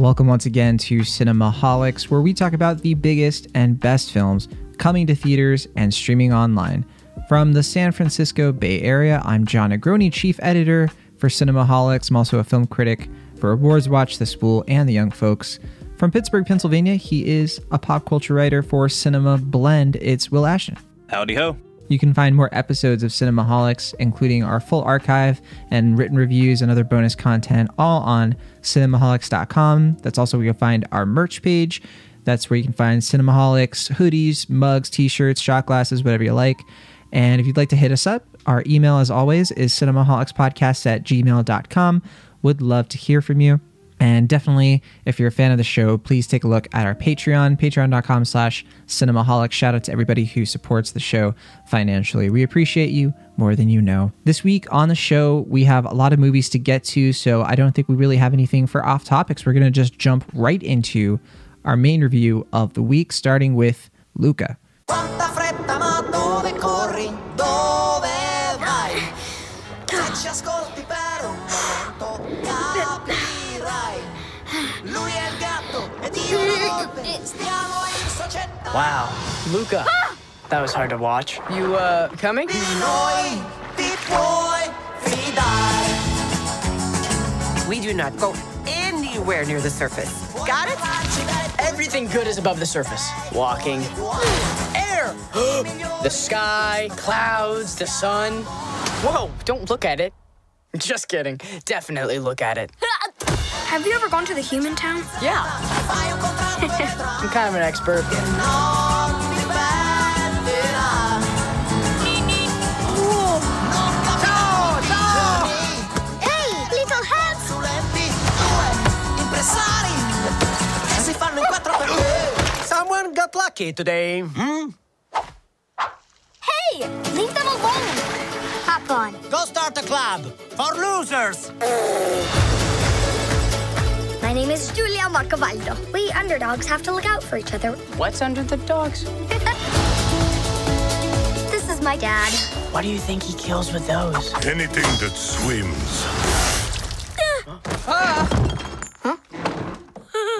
Welcome once again to Cinemaholics, where we talk about the biggest and best films coming to theaters and streaming online. From the San Francisco Bay Area, I'm Jon Negroni, chief editor for Cinemaholics. I'm also a film critic for Awards Watch, The Spool, and The Young Folks. From Pittsburgh, Pennsylvania, he is a pop culture writer for Cinema Blend. It's Will Ashton. Howdy ho. You can find more episodes of Cinemaholics, including our full archive and written reviews and other bonus content, all on cinemaholics.com. That's also where you'll find our merch page. That's where you can find Cinemaholics hoodies, mugs, t shirts, shot glasses, whatever you like. And if you'd like to hit us up, our email, as always, is cinemaholicspodcast at gmail.com. Would love to hear from you. And definitely, if you're a fan of the show, please take a look at our Patreon, patreon.com slash cinemaholic. Shout out to everybody who supports the show financially. We appreciate you more than you know. This week on the show, we have a lot of movies to get to, so I don't think we really have anything for off topics. We're going to just jump right into our main review of the week, starting with Luca. Wow, Luca. That was hard to watch. You uh coming? Di noi ti puoi fidare. We do not go anywhere near the surface. Got it? Everything good is above the surface. Walking, air, the sky, clouds, the sun. Whoa, don't look at it. Just kidding. Definitely look at it. Have you ever gone to the human town? Yeah, Fai un contratto vedrai I'm kind of an expert. non ti perderà. Non capirai. Hey, little hands! Consulenti, due impresari che si fanno in quattro per te. Someone got lucky today. Hmm? Hey, leave them alone! Hop on. Go start a club for losers. My name is Giulia Marcovaldo. We underdogs have to look out for each other. What's under the dogs? This is my dad. What do you think he kills with those? Anything that swims.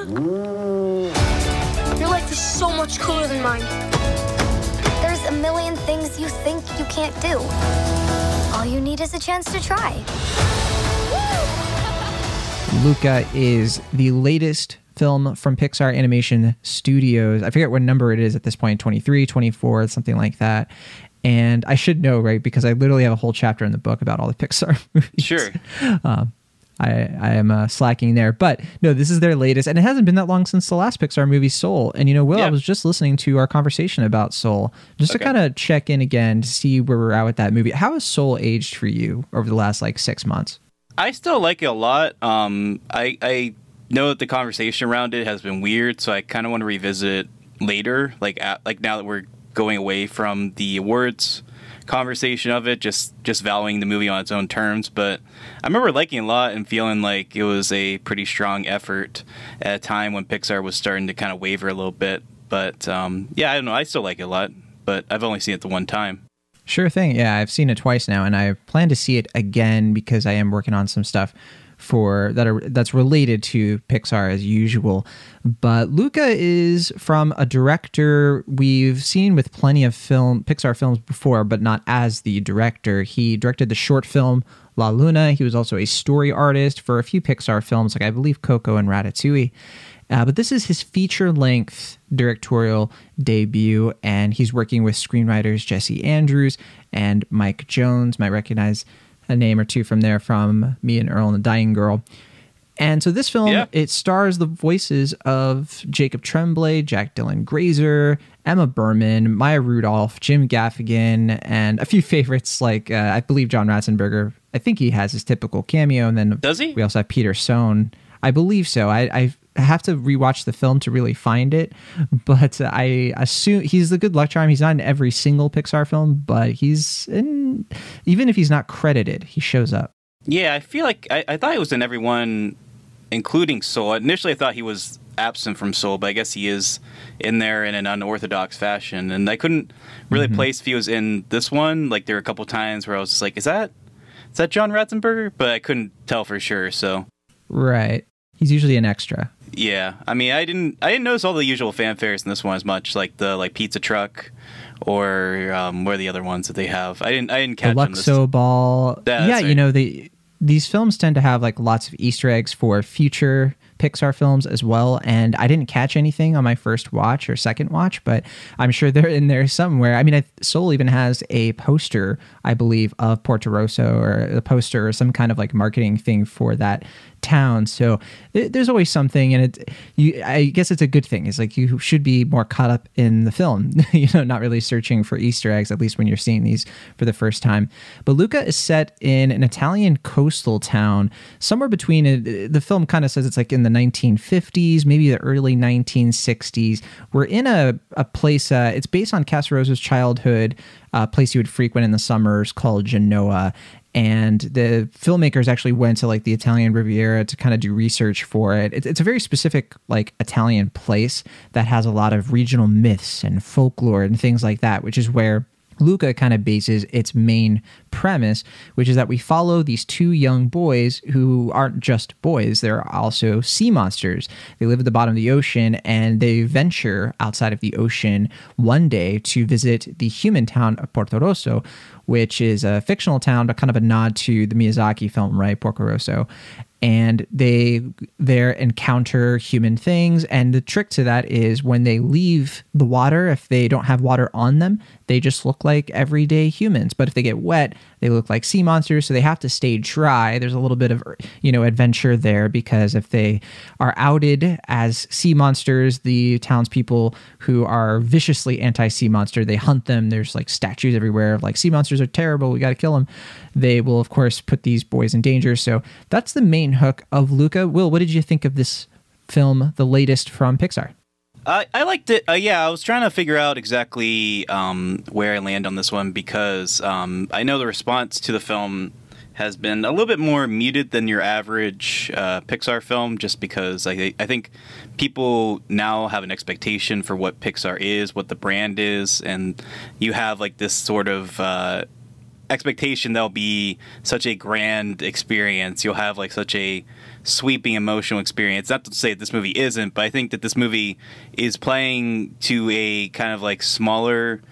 Your life is so much cooler than mine. There's a million things you think you can't do. All you need is a chance to try. Luca is the latest film from Pixar Animation Studios. I forget what number it is at this point 23, 24, something like that. And I should know, right? Because I literally have a whole chapter in the book about all the Pixar movies. Sure. Um, I, I am uh, slacking there. But no, this is their latest. And it hasn't been that long since the last Pixar movie, Soul. And you know, Will, I was just listening to our conversation about Soul just to kind of check in again to see where we're at with that movie. How has Soul aged for you over the last like six months? I still like it a lot. Um, I I know that the conversation around it has been weird, so I kind of want to revisit it later. Like at, like now that we're going away from the awards conversation of it, just just valuing the movie on its own terms. But I remember liking it a lot and feeling like it was a pretty strong effort at a time when Pixar was starting to kind of waver a little bit. But um, yeah, I don't know. I still like it a lot, but I've only seen it the one time. Sure thing. Yeah, I've seen it twice now, and I plan to see it again because I am working on some stuff for that are that's related to Pixar as usual. But Luca is from a director we've seen with plenty of film Pixar films before, but not as the director. He directed the short film La Luna. He was also a story artist for a few Pixar films, like I believe Coco and Ratatouille. Uh, but this is his feature length directorial debut, and he's working with screenwriters Jesse Andrews and Mike Jones. Might recognize a name or two from there from Me and Earl and the Dying Girl. And so this film, Yeah. it stars the voices of Jacob Tremblay, Jack Dylan Grazer, Emma Berman, Maya Rudolph, Jim Gaffigan, and a few favorites like uh, I believe John Ratzenberger. I think he has his typical cameo, and then Does he? We also have Peter Sohn. I believe so. I, I have to rewatch the film to really find it, but I assume he's the good luck charm. He's not in every single Pixar film, but he's in. Even if he's not credited, he shows up. Yeah, I feel like I, I thought he was in everyone, including Soul. Initially, I thought he was absent from Soul, but I guess he is in there in an unorthodox fashion. And I couldn't really mm-hmm. place if he was in this one. Like there were a couple times where I was just like, "Is that is that John Ratzenberger?" But I couldn't tell for sure. So Right. He's usually an extra. Yeah, I mean, I didn't I didn't notice all the usual fanfares in this one as much, like the like pizza truck or um, where the other ones that they have. I didn't I didn't catch the Luxo Ball. Yeah, you know the these films tend to have like lots of Easter eggs for future Pixar films as well. And I didn't catch anything on my first watch or second watch, but I'm sure they're in there somewhere. I mean, I, Soul even has a poster, I believe, of Porto Rosso or a poster or some kind of like marketing thing for that town. So th- there's always something, and it. You, I guess it's a good thing. It's like you should be more caught up in the film. you know, not really searching for Easter eggs. At least when you're seeing these for the first time. But Luca is set in an Italian coastal town, somewhere between. The film kind of says it's like in the 1950s, maybe the early 1960s. We're in a a place. Uh, it's based on Casarosa's childhood. A place you would frequent in the summers called Genoa and the filmmakers actually went to like the Italian Riviera to kind of do research for it. It's a very specific like Italian place that has a lot of regional myths and folklore and things like that, which is where Luca kind of bases its main premise, which is that we follow these two young boys who aren't just boys, they're also sea monsters. They live at the bottom of the ocean and they venture outside of the ocean one day to visit the human town of Porto Rosso, which is a fictional town, but kind of a nod to the Miyazaki film, right? Porco Rosso. And they there encounter human things. And the trick to that is when they leave the water, if they don't have water on them, they just look like everyday humans. But if they get wet, they look like sea monsters. So they have to stay dry. There's a little bit of you know adventure there because if they are outed as sea monsters, the townspeople who are viciously anti-sea monster, they hunt them. There's like statues everywhere of like sea monsters are terrible. We got to kill them. They will of course put these boys in danger. So that's the main hook of Luca. Will, what did you think of this film, the latest from Pixar? I, I liked it. Uh, yeah, I was trying to figure out exactly um, where I land on this one because um, I know the response to the film has been a little bit more muted than your average uh, Pixar film, just because I, I think people now have an expectation for what Pixar is, what the brand is, and you have like this sort of. Uh, expectation there'll be such a grand experience. You'll have like such a sweeping emotional experience. Not to say that this movie isn't, but I think that this movie is playing to a kind of like smaller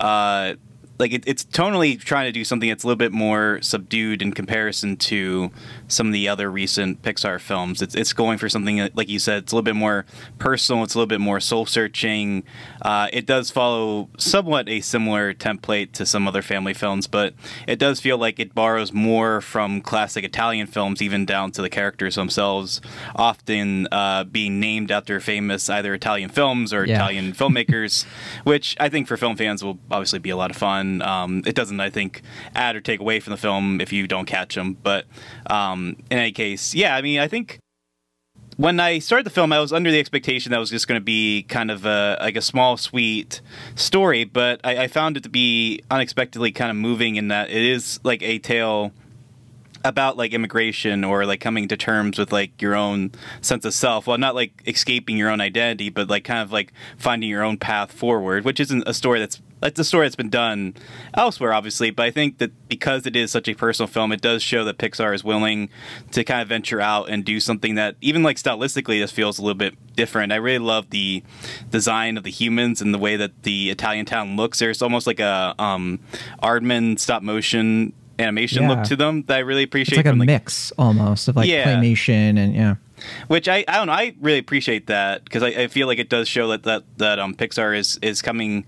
uh like it, it's tonally trying to do something that's a little bit more subdued in comparison to some of the other recent Pixar films. It's it's going for something that, like you said, it's a little bit more personal. It's a little bit more soul searching. Uh, it does follow somewhat a similar template to some other family films, but it does feel like it borrows more from classic Italian films, even down to the characters themselves, often uh, being named after famous either Italian films or Yeah. Italian filmmakers, which I think for film fans will obviously be a lot of fun. Um, it doesn't, I think, add or take away from the film if you don't catch them. But um, in any case, yeah, I mean, I think when I started the film, I was under the expectation that it was just going to be kind of a like a small, sweet story, but I, I found it to be unexpectedly kind of moving in that it is like a tale about like immigration or like coming to terms with like your own sense of self well not like escaping your own identity but like kind of like finding your own path forward which isn't a story that's that's a story that's been done elsewhere obviously but i think that because it is such a personal film it does show that pixar is willing to kind of venture out and do something that even like stylistically just feels a little bit different i really love the design of the humans and the way that the italian town looks there's almost like a um aardman stop motion animation Yeah. look to them that I really appreciate. It's like a from, mix almost of like Yeah. claymation and yeah. which I, I don't know. I really appreciate that because I, I feel like it does show that that that um Pixar is is coming,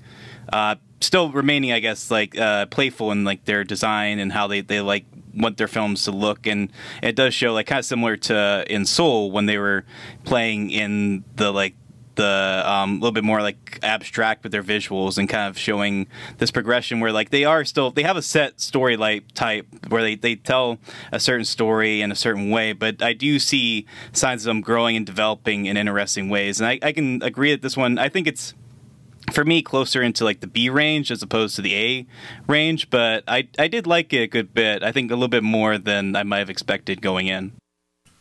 uh, still remaining I guess like uh, playful in like their design and how they they like want their films to look. And it does show like kind of similar to in Soul when they were playing in the like the um, a little bit more like abstract with their visuals and kind of showing this progression where like they are still they have a set story like type where they, they tell a certain story in a certain way. But i do see signs of them growing and developing in interesting ways. And i, I can agree that this one i think it's for me closer into like the b range as opposed to the a range but i i did like it a good bit. I think a little bit more than i might have expected going in.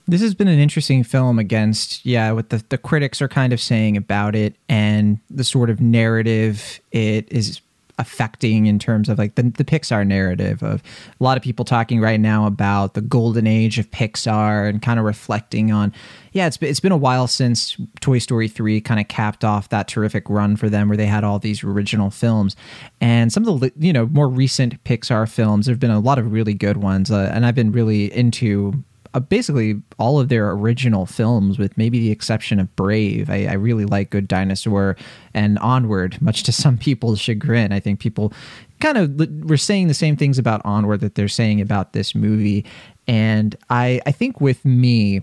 This has been an interesting film against, yeah, what the, the critics are kind of saying about it and the sort of narrative it is affecting in terms of like the, the Pixar narrative of a lot of people talking right now about the golden age of Pixar and kind of reflecting on yeah it's it's been a while since Toy Story 3 kind of capped off that terrific run for them where they had all these original films. And some of the you know more recent Pixar films there've been a lot of really good ones uh, and I've been really into uh, basically all of their original films, with maybe the exception of Brave. I, I, really like Good Dinosaur and Onward, much to some people's chagrin. I think people kind of were saying the same things about Onward that they're saying about this movie. And I, I think with me,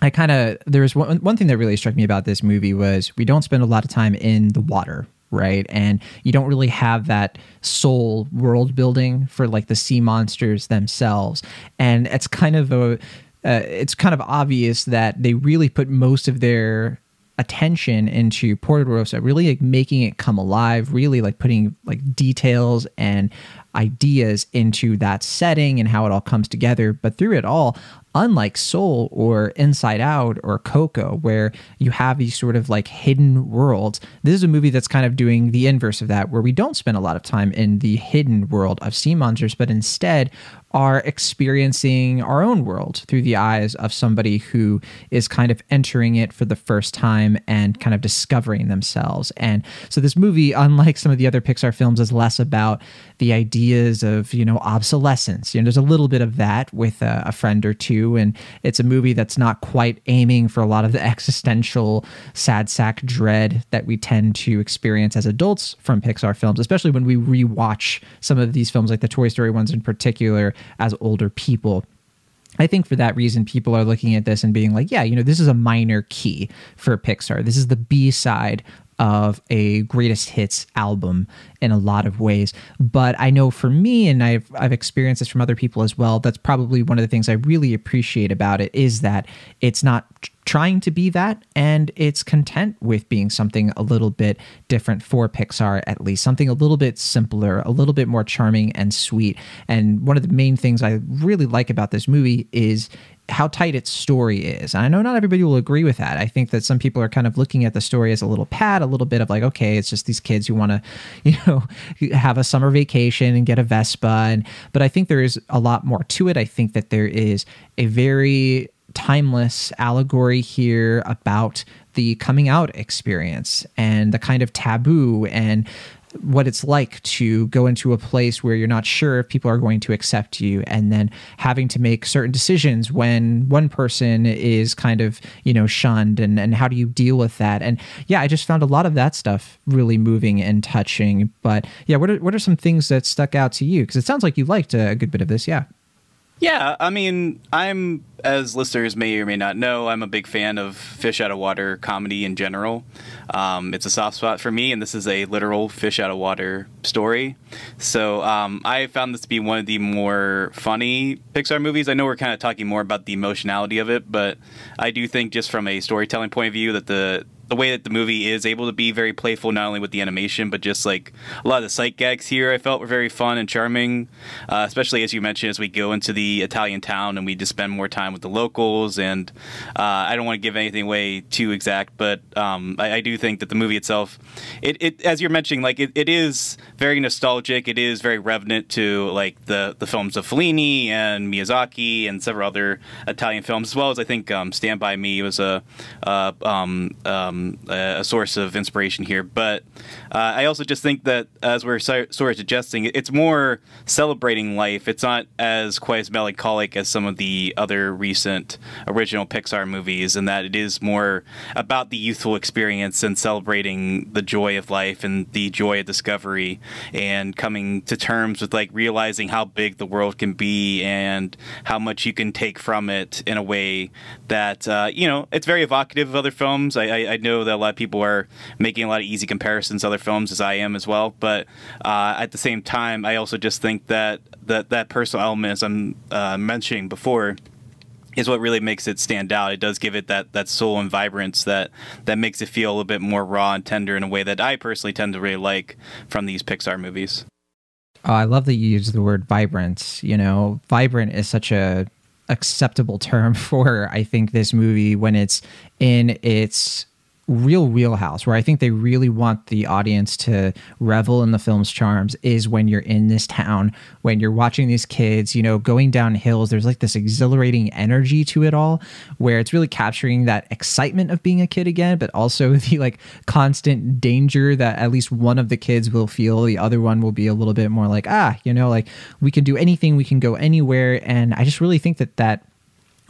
I kind of there's one one thing that really struck me about this movie was we don't spend a lot of time in the water right? And you don't really have that soul world building for like the sea monsters themselves. And it's kind of a uh, it's kind of obvious that they really put most of their attention into Porto Rosso, really like making it come alive, really like putting like details and ideas into that setting and how it all comes together. But through it all, unlike Soul or Inside Out or Coco, where you have these sort of like hidden worlds, this is a movie that's kind of doing the inverse of that, where we don't spend a lot of time in the hidden world of sea monsters, but instead are experiencing our own world through the eyes of somebody who is kind of entering it for the first time and kind of discovering themselves. And so this movie, unlike some of the other Pixar films, is less about the ideas of, you know, obsolescence. You know, there's a little bit of that with a, a friend or two. And it's a movie that's not quite aiming for a lot of the existential sad sack dread that we tend to experience as adults from Pixar films, especially when we rewatch some of these films, like the Toy Story ones in particular as older people. I think for that reason, people are looking at this and being like, yeah, you know, this is a minor key for Pixar. This is the B side of a greatest hits album in a lot of ways. But I know for me, and I've I've experienced this from other people as well. That's probably one of the things I really appreciate about it is that it's not trying to be that and it's content with being something a little bit different for Pixar at least something a little bit simpler a little bit more charming and sweet and one of the main things I really like about this movie is how tight its story is. And I know not everybody will agree with that. I think that some people are kind of looking at the story as a little pad, a little bit of like, okay, it's just these kids who want to, you know, have a summer vacation and get a Vespa. And but I think there is a lot more to it. I think that there is a very timeless allegory here about the coming out experience and the kind of taboo and what it's like to go into a place where you're not sure if people are going to accept you and then having to make certain decisions when one person is kind of you know shunned and and how do you deal with that? And yeah i just found a lot of that stuff really moving and touching. But yeah what are, what are some things that stuck out to you? Because it sounds like you liked a good bit of this yeah yeah, I mean, I'm, as listeners may or may not know, I'm a big fan of fish out of water comedy in general. Um, it's a soft spot for me, and this is a literal fish out of water story. So um, I found this to be one of the more funny Pixar movies. I know we're kind of talking more about the emotionality of it, but I do think, just from a storytelling point of view, that the the way that the movie is able to be very playful, not only with the animation, but just like a lot of the sight gags here, I felt were very fun and charming. Uh, especially as you mentioned, as we go into the Italian town and we just spend more time with the locals. And uh, I don't want to give anything away too exact, but um, I, I, do think that the movie itself, it, it as you're mentioning, like it, it is very nostalgic. It is very revenant to like the the films of Fellini and Miyazaki and several other Italian films, as well as I think um, Stand by Me was a. Uh, um, um a source of inspiration here. But uh, I also just think that as we're so, sort of suggesting, it's more celebrating life. It's not as quite as melancholic as some of the other recent original Pixar movies, and that it is more about the youthful experience and celebrating the joy of life and the joy of discovery and coming to terms with like realizing how big the world can be and how much you can take from it in a way that uh, you know it's very evocative of other films. I, I, I know that a lot of people are making a lot of easy comparisons to other films, as I am as well. But uh, at the same time, I also just think that that, that personal element, as I'm uh, mentioning before, is what really makes it stand out. It does give it that that soul and vibrance that that makes it feel a little bit more raw and tender in a way that I personally tend to really like from these Pixar movies. Oh, I love that you use the word vibrance. You know, vibrant is such a acceptable term for I think this movie when it's in its real wheelhouse where I think they really want the audience to revel in the film's charms is when you're in this town, when you're watching these kids, you know, going down hills. There's like this exhilarating energy to it all where it's really capturing that excitement of being a kid again, but also the like constant danger that at least one of the kids will feel. The other one will be a little bit more like, ah, you know, like we can do anything, we can go anywhere. And I just really think that that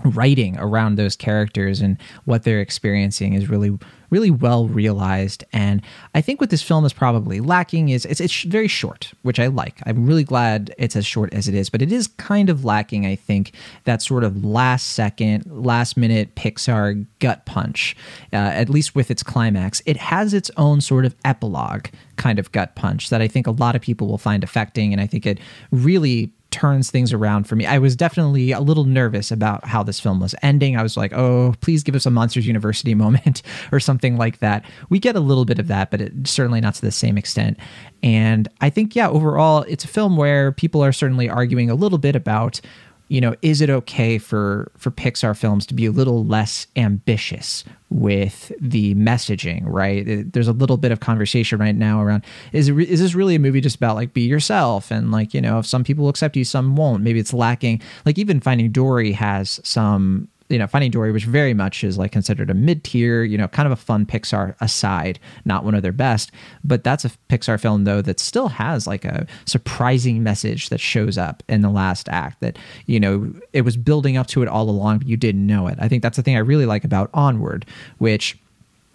writing around those characters and what they're experiencing is really really well realized. And i think what this film is probably lacking is it's, it's very short which i like. I'm really glad it's as short as it is but it is kind of lacking i think that sort of last second last minute pixar gut punch uh, at least with its climax. It has its own sort of epilogue kind of gut punch that i think a lot of people will find affecting. And i think it really turns things around for me. I was definitely a little nervous about how this film was ending. I was like, oh, please give us a Monsters University moment or something like that. We get a little bit of that, but it, certainly not to the same extent. And I think, yeah, overall, it's a film where people are certainly arguing a little bit about you know, is it okay for for Pixar films to be a little less ambitious with the messaging, right? There's a little bit of conversation right now around is it, is this really a movie just about like be yourself and like, you know, if some people accept you, some won't. Maybe it's lacking. Like even Finding Dory has some you know, Finding Dory, which very much is like considered a mid tier, you know, kind of a fun Pixar aside, not one of their best. But that's a Pixar film, though, that still has like a surprising message that shows up in the last act that, you know, it was building up to it all along, but you didn't know it. I think that's the thing I really like about Onward, which.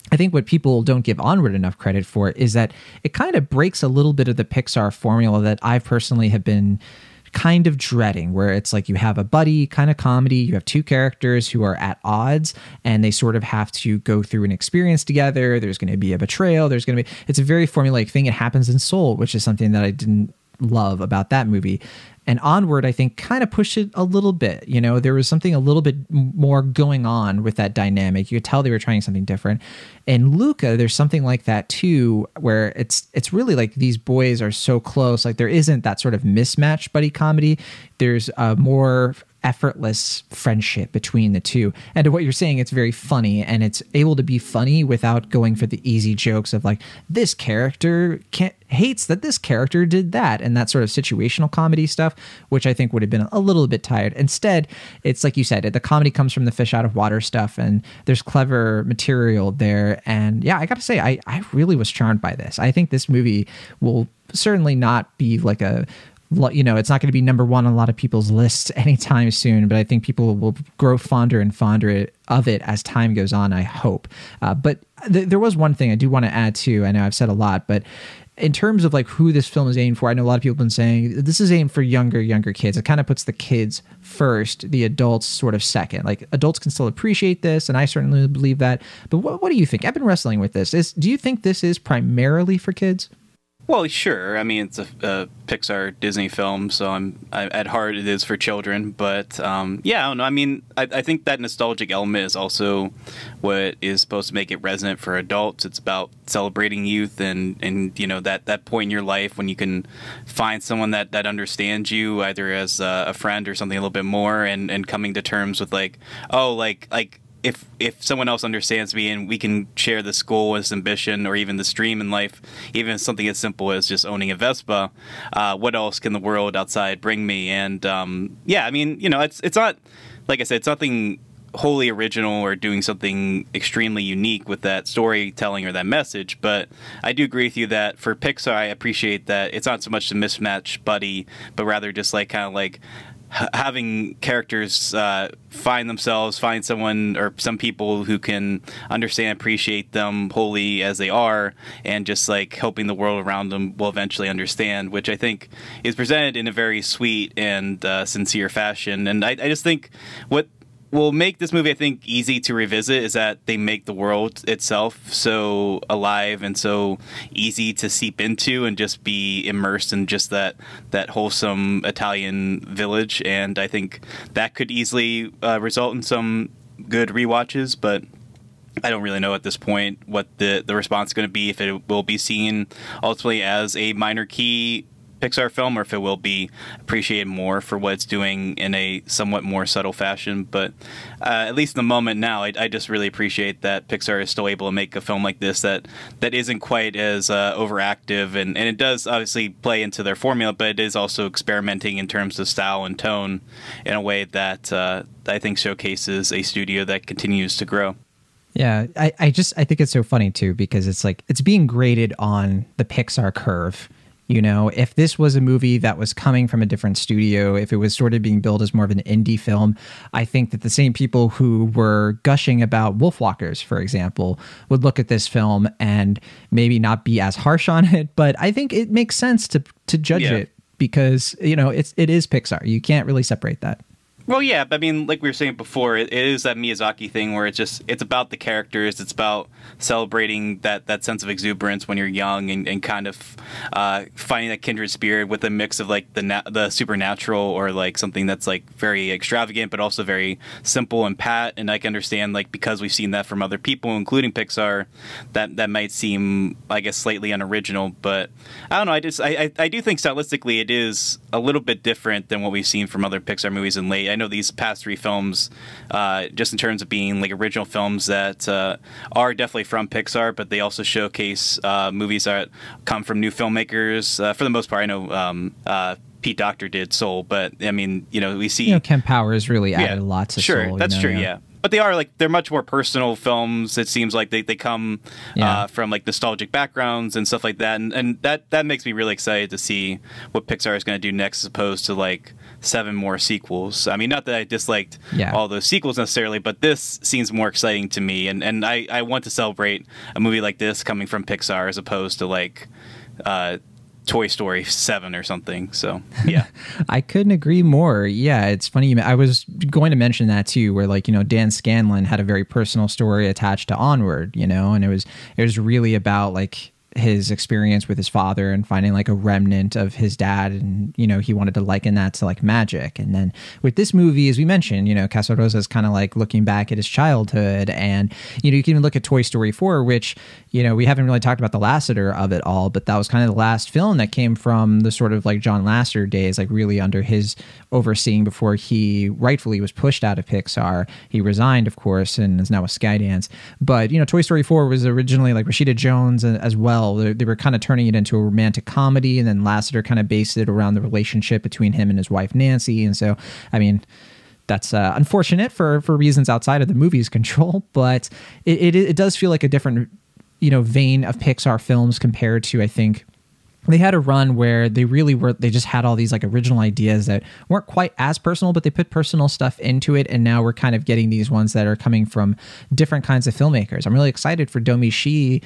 I think what people don't give Onward enough credit for is that it kind of breaks a little bit of the Pixar formula that I personally have been kind of dreading, where it's like you have a buddy kind of comedy, you have two characters who are at odds and they sort of have to go through an experience together. There's going to be a betrayal. There's going to be, it's a very formulaic thing. It happens in Soul, which is something that I didn't love about that movie. And Onward, I think, kind of pushed it a little bit. You know, there was something a little bit more going on with that dynamic. You could tell they were trying something different. And Luca, there's something like that too, where it's it's really like these boys are so close. Like there isn't that sort of mismatch buddy comedy. There's a more effortless friendship between the two. And to what you're saying, it's very funny and it's able to be funny without going for the easy jokes of like this character can't hates that this character did that and that sort of situational comedy stuff, which I think would have been a little bit tired. Instead, it's like you said, the comedy comes from the fish out of water stuff and there's clever material there. And yeah, I gotta say, I, I really was charmed by this. I think this movie will certainly not be like a you know, it's not going to be number one on a lot of people's lists anytime soon, but I think people will grow fonder and fonder of it as time goes on, I hope. Uh, but th- there was one thing I do want to add too. I know I've said a lot, but in terms of like who this film is aimed for, I know a lot of people have been saying this is aimed for younger, younger kids. It kind of puts the kids first, the adults sort of second. Like adults can still appreciate this, and I certainly believe that. But what, what do you think? I've been wrestling with this. Is do you think this is primarily for kids? Well, sure. I mean, it's a, a Pixar Disney film, so I'm I, at heart it is for children. But um, yeah, I don't know. I mean, I, I, think that nostalgic element is also what is supposed to make it resonant for adults. It's about celebrating youth and and you know that that point in your life when you can find someone that that understands you, either as a, a friend or something a little bit more, and and coming to terms with like, oh, like like if if someone else understands me and we can share this goal, this ambition, or even this dream in life, even something as simple as just owning a Vespa, uh, what else can the world outside bring me? And um, yeah, I mean, you know, it's it's not like I said, it's nothing wholly original or doing something extremely unique with that storytelling or that message. But I do agree with you that for Pixar, I appreciate that it's not so much the mismatch buddy, but rather just like kind of like having characters uh, find themselves, find someone or some people who can understand, appreciate them wholly as they are, and just like helping the world around them will eventually understand, which I think is presented in a very sweet and uh, sincere fashion. And I, I just think what will make this movie, I think, easy to revisit is that they make the world itself so alive and so easy to seep into and just be immersed in just that that wholesome Italian village. And I think that could easily uh, result in some good re-watches, but. I don't really know at this point what the, the response is going to be if it will be seen ultimately as a minor key Pixar film or if it will be appreciated more for what it's doing in a somewhat more subtle fashion. But uh, at least in the moment now, I, I, just really appreciate that Pixar is still able to make a film like this that that isn't quite as uh, overactive and, and it does obviously play into their formula, but it is also experimenting in terms of style and tone in a way that uh, I think showcases a studio that continues to grow. Yeah, I, I just I think it's so funny too because it's like it's being graded on the Pixar curve. You know, if this was a movie that was coming from a different studio, if it was sort of being billed as more of an indie film, I think that the same people who were gushing about Wolfwalkers, for example, would look at this film and maybe not be as harsh on it. But I think it makes sense to to judge yeah. it because you know it's it is Pixar. You can't really separate that. Well, yeah, I mean, like we were saying before, it, it is that Miyazaki thing where it's just it's about the characters. It's about celebrating that, that sense of exuberance when you're young and, and kind of uh, finding that kindred spirit with a mix of like the na- the supernatural or like something that's like very extravagant but also very simple and pat. And I can understand like because we've seen that from other people, including Pixar, that that might seem I guess slightly unoriginal. But I don't know. I just I I, I do think stylistically it is a little bit different than what we've seen from other Pixar movies in late. I know these past three films, uh, just in terms of being like original films that uh, are definitely from Pixar, but they also showcase uh, movies that come from new filmmakers. Uh, for the most part, I know um, uh, Pete Docter did Soul, but I mean, you know, we see you know Kemp Powers really added yeah, lots of sure, Soul, that's know, true, yeah. yeah but they are like they're much more personal films. It seems like they, they come Yeah. uh, from like nostalgic backgrounds and stuff like that, and, and that that makes me really excited to see what Pixar is going to do next, as opposed to like seven more sequels. I mean, not that I disliked Yeah. all those sequels necessarily, but this seems more exciting to me, and and I I want to celebrate a movie like this coming from Pixar as opposed to like. Uh, Toy Story 7 or something. So, yeah. I couldn't agree more. Yeah, it's funny. I was going to mention that too, where like you know Dan Scanlon had a very personal story attached to Onward, you know, and it was it was really about like his experience with his father and finding like a remnant of his dad and you know he wanted to liken that to like magic. And then with this movie as we mentioned you know Casarosa is kind of like looking back at his childhood and you know you can even look at Toy Story 4 which you know we haven't really talked about the Lasseter of it all but that was kind of the last film that came from the sort of like John Lasseter days like really under his overseeing before he rightfully was pushed out of Pixar. He resigned of course and is now with Skydance. But you know Toy Story 4 was originally like Rashida Jones uh, as well they, they were kind of turning it into a romantic comedy and then Lasseter kind of based it around the relationship between him and his wife Nancy and so I mean that's uh, unfortunate for for reasons outside of the movie's control but it, it it does feel like a different you know vein of Pixar films compared to I think they had a run where they really were they just had all these like original ideas that weren't quite as personal but they put personal stuff into it and now we're kind of getting these ones that are coming from different kinds of filmmakers. I'm really excited for Domee Shi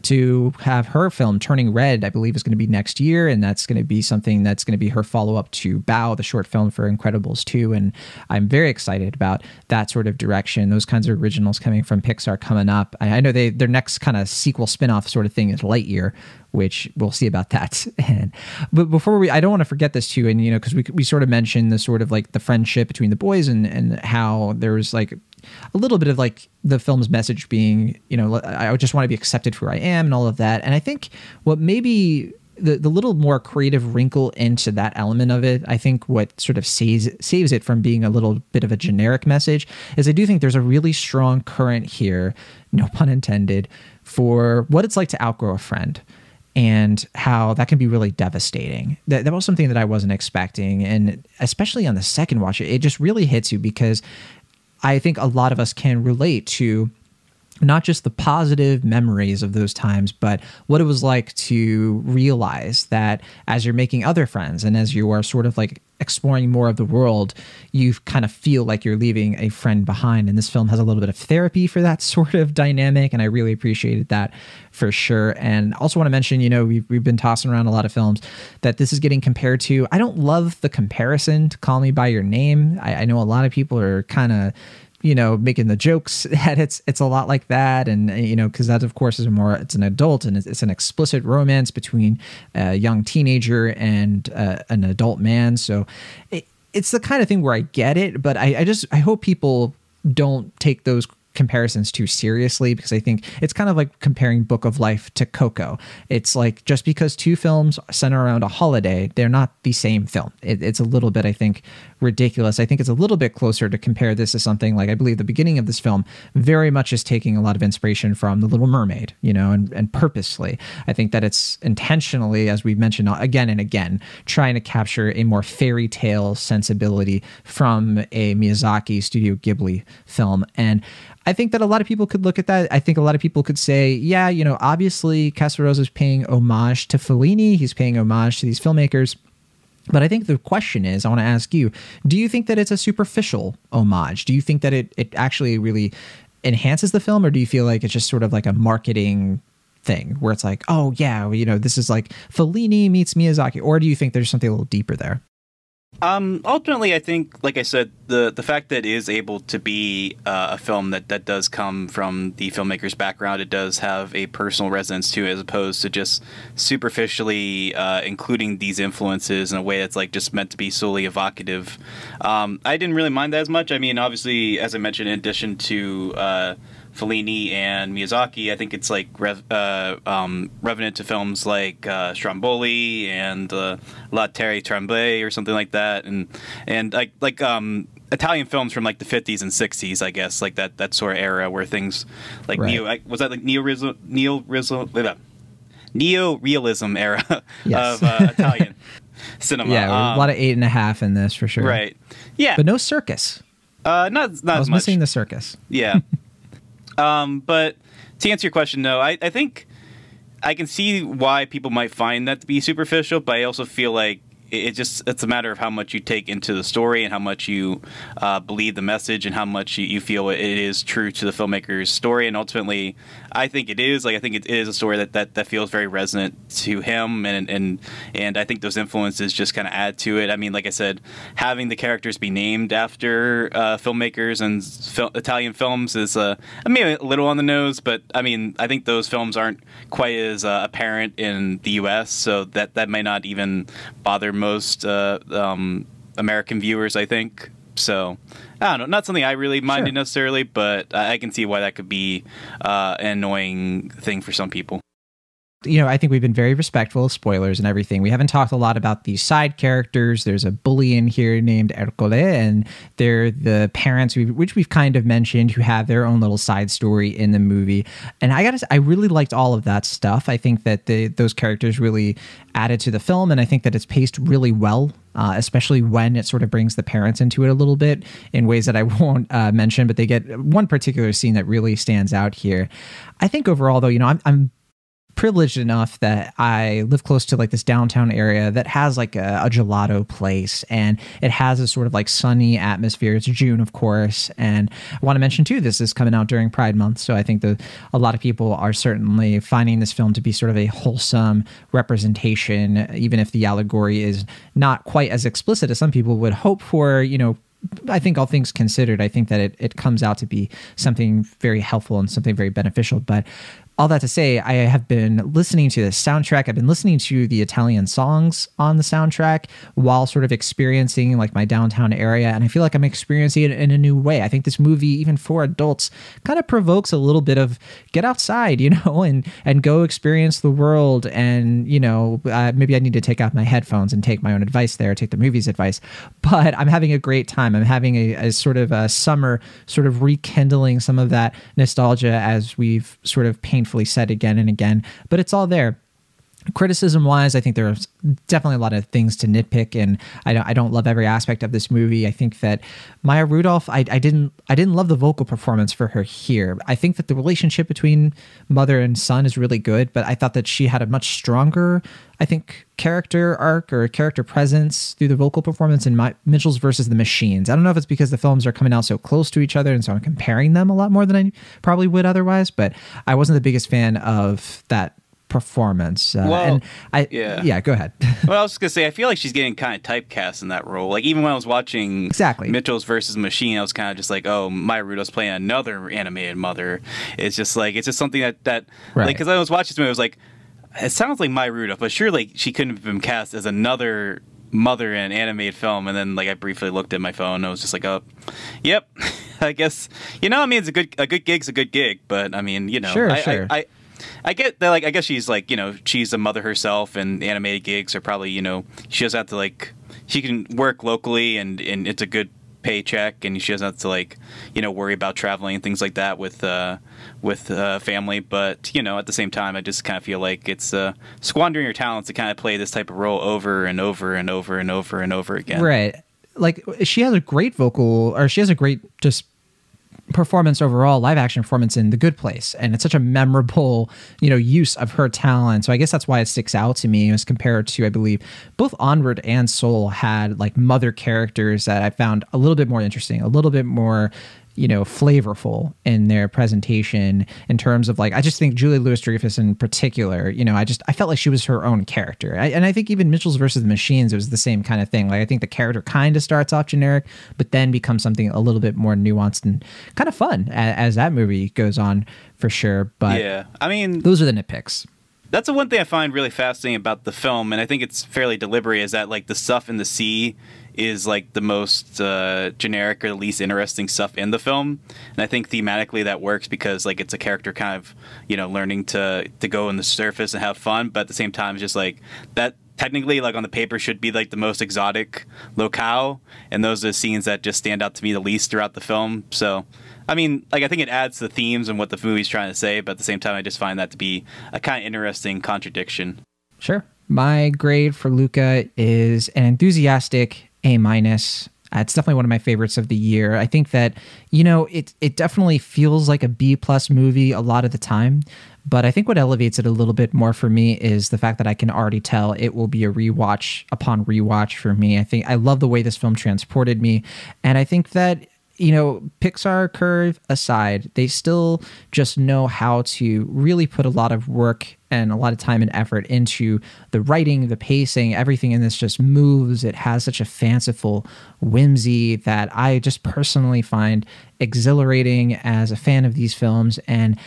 to have her film turning red i believe is going to be next year and that's going to be something that's going to be her follow-up to Bao the short film for incredibles 2 and i'm very excited about that sort of direction those kinds of originals coming from pixar coming up i, know they their next kind of sequel spin-off sort of thing is lightyear which we'll see about that. And but before we, I don't want to forget this too, and you know, because we we sort of mentioned the sort of like the friendship between the boys and and how there was like a little bit of like the film's message being, you know, I just want to be accepted for who I am and all of that. And I think what maybe the, the little more creative wrinkle into that element of it, I think what sort of saves saves it from being a little bit of a generic message is I do think there's a really strong current here, no pun intended, for what it's like to outgrow a friend and how that can be really devastating. That, that was something that I wasn't expecting. And especially on the second watch, it just really hits you because I think a lot of us can relate to not just the positive memories of those times, but what it was like to realize that as you're making other friends and as you are sort of like exploring more of the world, you kind of feel like you're leaving a friend behind. And this film has a little bit of therapy for that sort of dynamic. And I really appreciated that for sure. And also want to mention, you know, we've, we've been tossing around a lot of films that this is getting compared to. I don't love the comparison to Call Me By Your Name. I, I know a lot of people are kind of you know making the jokes that it's it's a lot like that. And uh, you know because that of course is more it's an adult and it's, it's an explicit romance between a young teenager and uh, an adult man. So it, it's the kind of thing where i get it but I, I just i hope people don't take those comparisons too seriously because I think it's kind of like comparing Book of Life to Coco. It's like just because two films center around a holiday, they're not the same film. It, it's a little bit, I think, ridiculous. I think it's a little bit closer to compare this to something like I believe the beginning of this film very much is taking a lot of inspiration from The Little Mermaid, you know, and, and purposely. I think that it's intentionally, as we've mentioned again and again, trying to capture a more fairy tale sensibility from a Miyazaki Studio Ghibli film. And I think that a lot of people could look at that. I think a lot of people could say, yeah, you know, obviously Casarosa is paying homage to Fellini. He's paying homage to these filmmakers. But I think the question is, I want to ask you, do you think that it's a superficial homage? Do you think that it, it actually really enhances the film, or do you feel like it's just sort of like a marketing thing where it's like, oh yeah, you know, this is like Fellini meets Miyazaki, or do you think there's something a little deeper there? Um, ultimately, I think, like I said, the the fact that it is able to be uh, a film that, that does come from the filmmaker's background, it does have a personal resonance to it, as opposed to just superficially uh, including these influences in a way that's like just meant to be solely evocative. Um, I didn't really mind that as much. I mean, obviously, as I mentioned, in addition to uh, Fellini and Miyazaki. I think it's like rev, uh, um, revenant to films like uh, Stromboli and uh, La Terre Tremble or something like that, and and like like um, Italian films from like the 50s and 60s, I guess, like that that sort of era where things like right. neo was that like neo neo neo realism era yes. of uh, Italian cinema. Yeah, um, a lot of eight and a half in this for sure. Right. Yeah, but no circus. Uh, not not I was much. missing the circus. Yeah. Um, but to answer your question, no, I, I think I can see why people might find that to be superficial, but I also feel like it just it's a matter of how much you take into the story and how much you uh, believe the message and how much you, you, feel it is true to the filmmaker's story. And ultimately I think it is like I think it is a story that, that, that feels very resonant to him and and and I think those influences just kind of add to it I mean like I said having the characters be named after uh, filmmakers and fil- Italian films is uh, I mean a little on the nose but I mean I think those films aren't quite as uh, apparent in the US so that that may not even bother most uh, um, American viewers, I think. So I don't know, not something I really minded sure. necessarily, but I can see why that could be uh, an annoying thing for some people you know, I think we've been very respectful of spoilers and everything. We haven't talked a lot about these side characters. There's a bully in here named Ercole, and they're the parents, which we've kind of mentioned, who have their own little side story in the movie. And I got to, I really liked all of that stuff. I think that the, those characters really added to the film, and I think that it's paced really well. Uh, especially when it sort of brings the parents into it a little bit in ways that I won't uh, mention, but they get one particular scene that really stands out here. I think overall, though, you know, I'm, I'm privileged enough that I live close to like this downtown area that has like a, a, gelato place and it has a sort of like sunny atmosphere. It's June, of course. And I want to mention too, this is coming out during Pride Month. So I think that a lot of people are certainly finding this film to be sort of a wholesome representation, even if the allegory is not quite as explicit as some people would hope for, you know, I think all things considered, I think that it, it comes out to be something very helpful and something very beneficial. But all that to say, I have been listening to the soundtrack. I've been listening to the Italian songs on the soundtrack while sort of experiencing like my downtown area. And I feel like I'm experiencing it in a new way. I think this movie, even for adults, kind of provokes a little bit of get outside, you know, and, and go experience the world. And, you know, uh, maybe I need to take out my headphones and take my own advice there, take the movie's advice. But I'm having a great time. I'm having a, a sort of a summer, sort of rekindling some of that nostalgia as we've sort of painfully said again and again, but it's all there criticism wise i think there's definitely a lot of things to nitpick and I don't, I don't love every aspect of this movie. I think that maya rudolph I, I didn't i didn't love the vocal performance for her here. I think that the relationship between mother and son is really good but i thought that she had a much stronger i think character arc or character presence through the vocal performance in my, mitchell's versus the machines. I don't know if it's because the films are coming out so close to each other and so i'm comparing them a lot more than i probably would otherwise but i wasn't the biggest fan of that performance. Uh, well, and I yeah yeah go ahead. well, I was gonna say I feel like she's getting kind of typecast in that role. Like even when I was watching exactly Mitchell's versus Machine, I was kind of just like, oh, Maya Rudolph's playing another animated mother. It's just like it's just something that that right. like because I was watching this movie, I was like, it sounds like Maya Rudolph, but surely she couldn't have been cast as another mother in an animated film and then like i briefly looked at my phone and i was just like oh yep I guess you know. I mean, it's a good a good gig's a good gig, but I mean, you know, Sure, I, sure. I, I, I get that. Like, I guess she's like, you know, she's a mother herself, and animated gigs are probably, you know, she doesn't have to like, she can work locally, and and it's a good paycheck, and she doesn't have to like, you know, worry about traveling and things like that with uh with uh, family. But you know, at the same time, I just kind of feel like it's uh, squandering your talents to kind of play this type of role over and over and over and over and over again. Right. Like she has a great vocal, or she has a great just performance overall, live action performance in The Good Place, and it's such a memorable, you know, use of her talent. So I guess that's why it sticks out to me as compared to, I believe, both Onward and Soul had like mother characters that I found a little bit more interesting, a little bit more you know, flavorful in their presentation in terms of like, I just think Julia Louis-Dreyfus in particular, you know, I just, I felt like she was her own character. I, and I think even Mitchells versus the Machines, it was the same kind of thing. Like, I think the character kind of starts off generic, but then becomes something a little bit more nuanced and kind of fun as, as that movie goes on for sure. But yeah, I mean, those are the nitpicks. That's the one thing I find really fascinating about the film, and I think it's fairly deliberate, is that like the stuff in the sea is like the most uh, generic or least interesting stuff in the film, and I think thematically that works because like it's a character kind of you know learning to to go on the surface and have fun, but at the same time, it's just like that technically like on the paper should be like the most exotic locale. And those are the scenes that just stand out to me the least throughout the film. So i mean like i think it adds to the themes and what the movie's trying to say. But at the same time i just find that to be a kind of interesting contradiction. Sure. My grade for Luca is an enthusiastic A minus. Uh, It's definitely one of my favorites of the year. I think that you know it it definitely feels like a B plus movie a lot of the time, but I think what elevates it a little bit more for me is the fact that I can already tell it will be a rewatch upon rewatch for me. I think I love the way this film transported me, and I think that you know, Pixar curve aside, they still just know how to really put a lot of work and a lot of time and effort into the writing, the pacing, everything in this just moves. It has such a fanciful whimsy that I just personally find exhilarating as a fan of these films. And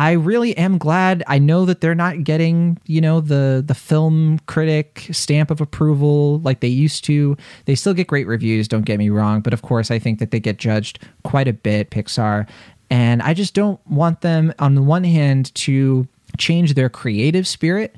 I really am glad. I know that they're not getting, you know, the the film critic stamp of approval like they used to. They still get great reviews, don't get me wrong, but of course I think that they get judged quite a bit Pixar, and I just don't want them on the one hand to change their creative spirit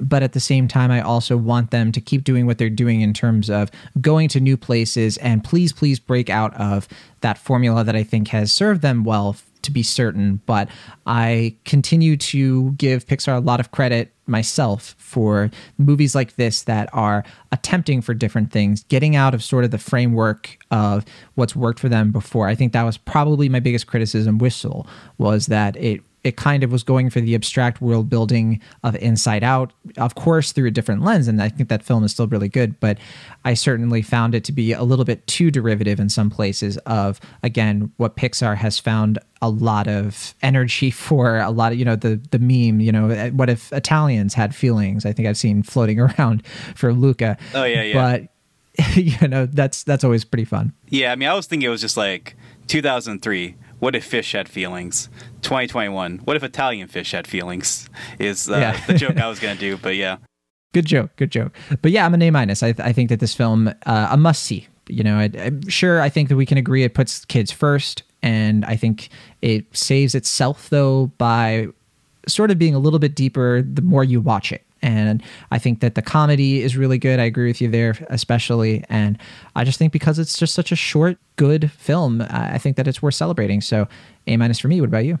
but at the same time i also want them to keep doing what they're doing in terms of going to new places and please please break out of that formula that i think has served them well to be certain but i continue to give pixar a lot of credit myself for movies like this that are attempting for different things getting out of sort of the framework of what's worked for them before. I think that was probably my biggest criticism with Soul was that it it kind of was going for the abstract world building of Inside Out, of course, through a different lens. And I think that film is still really good, but I certainly found it to be a little bit too derivative in some places of, again, what Pixar has found a lot of energy for a lot of, you know, the, the meme, you know, eh, what if Italians had feelings? I think I've seen floating around for Luca. Oh, yeah, yeah. But, you know, that's, that's always pretty fun. Yeah, I mean, I was thinking it was just like 2003. What if fish had feelings? 2021. What if Italian fish had feelings? Is uh, Yeah. the joke I was gonna do, but yeah. Good joke, good joke. But yeah, I'm an A minus. I, I think that this film uh, a must see. You know, I, I'm sure I think that we can agree it puts kids first, and I think it saves itself though by sort of being a little bit deeper the more you watch it. And I think that the comedy is really good. I agree with you there, especially. And I just think because it's just such a short, good film, I think that it's worth celebrating. So, A minus for me. What about you?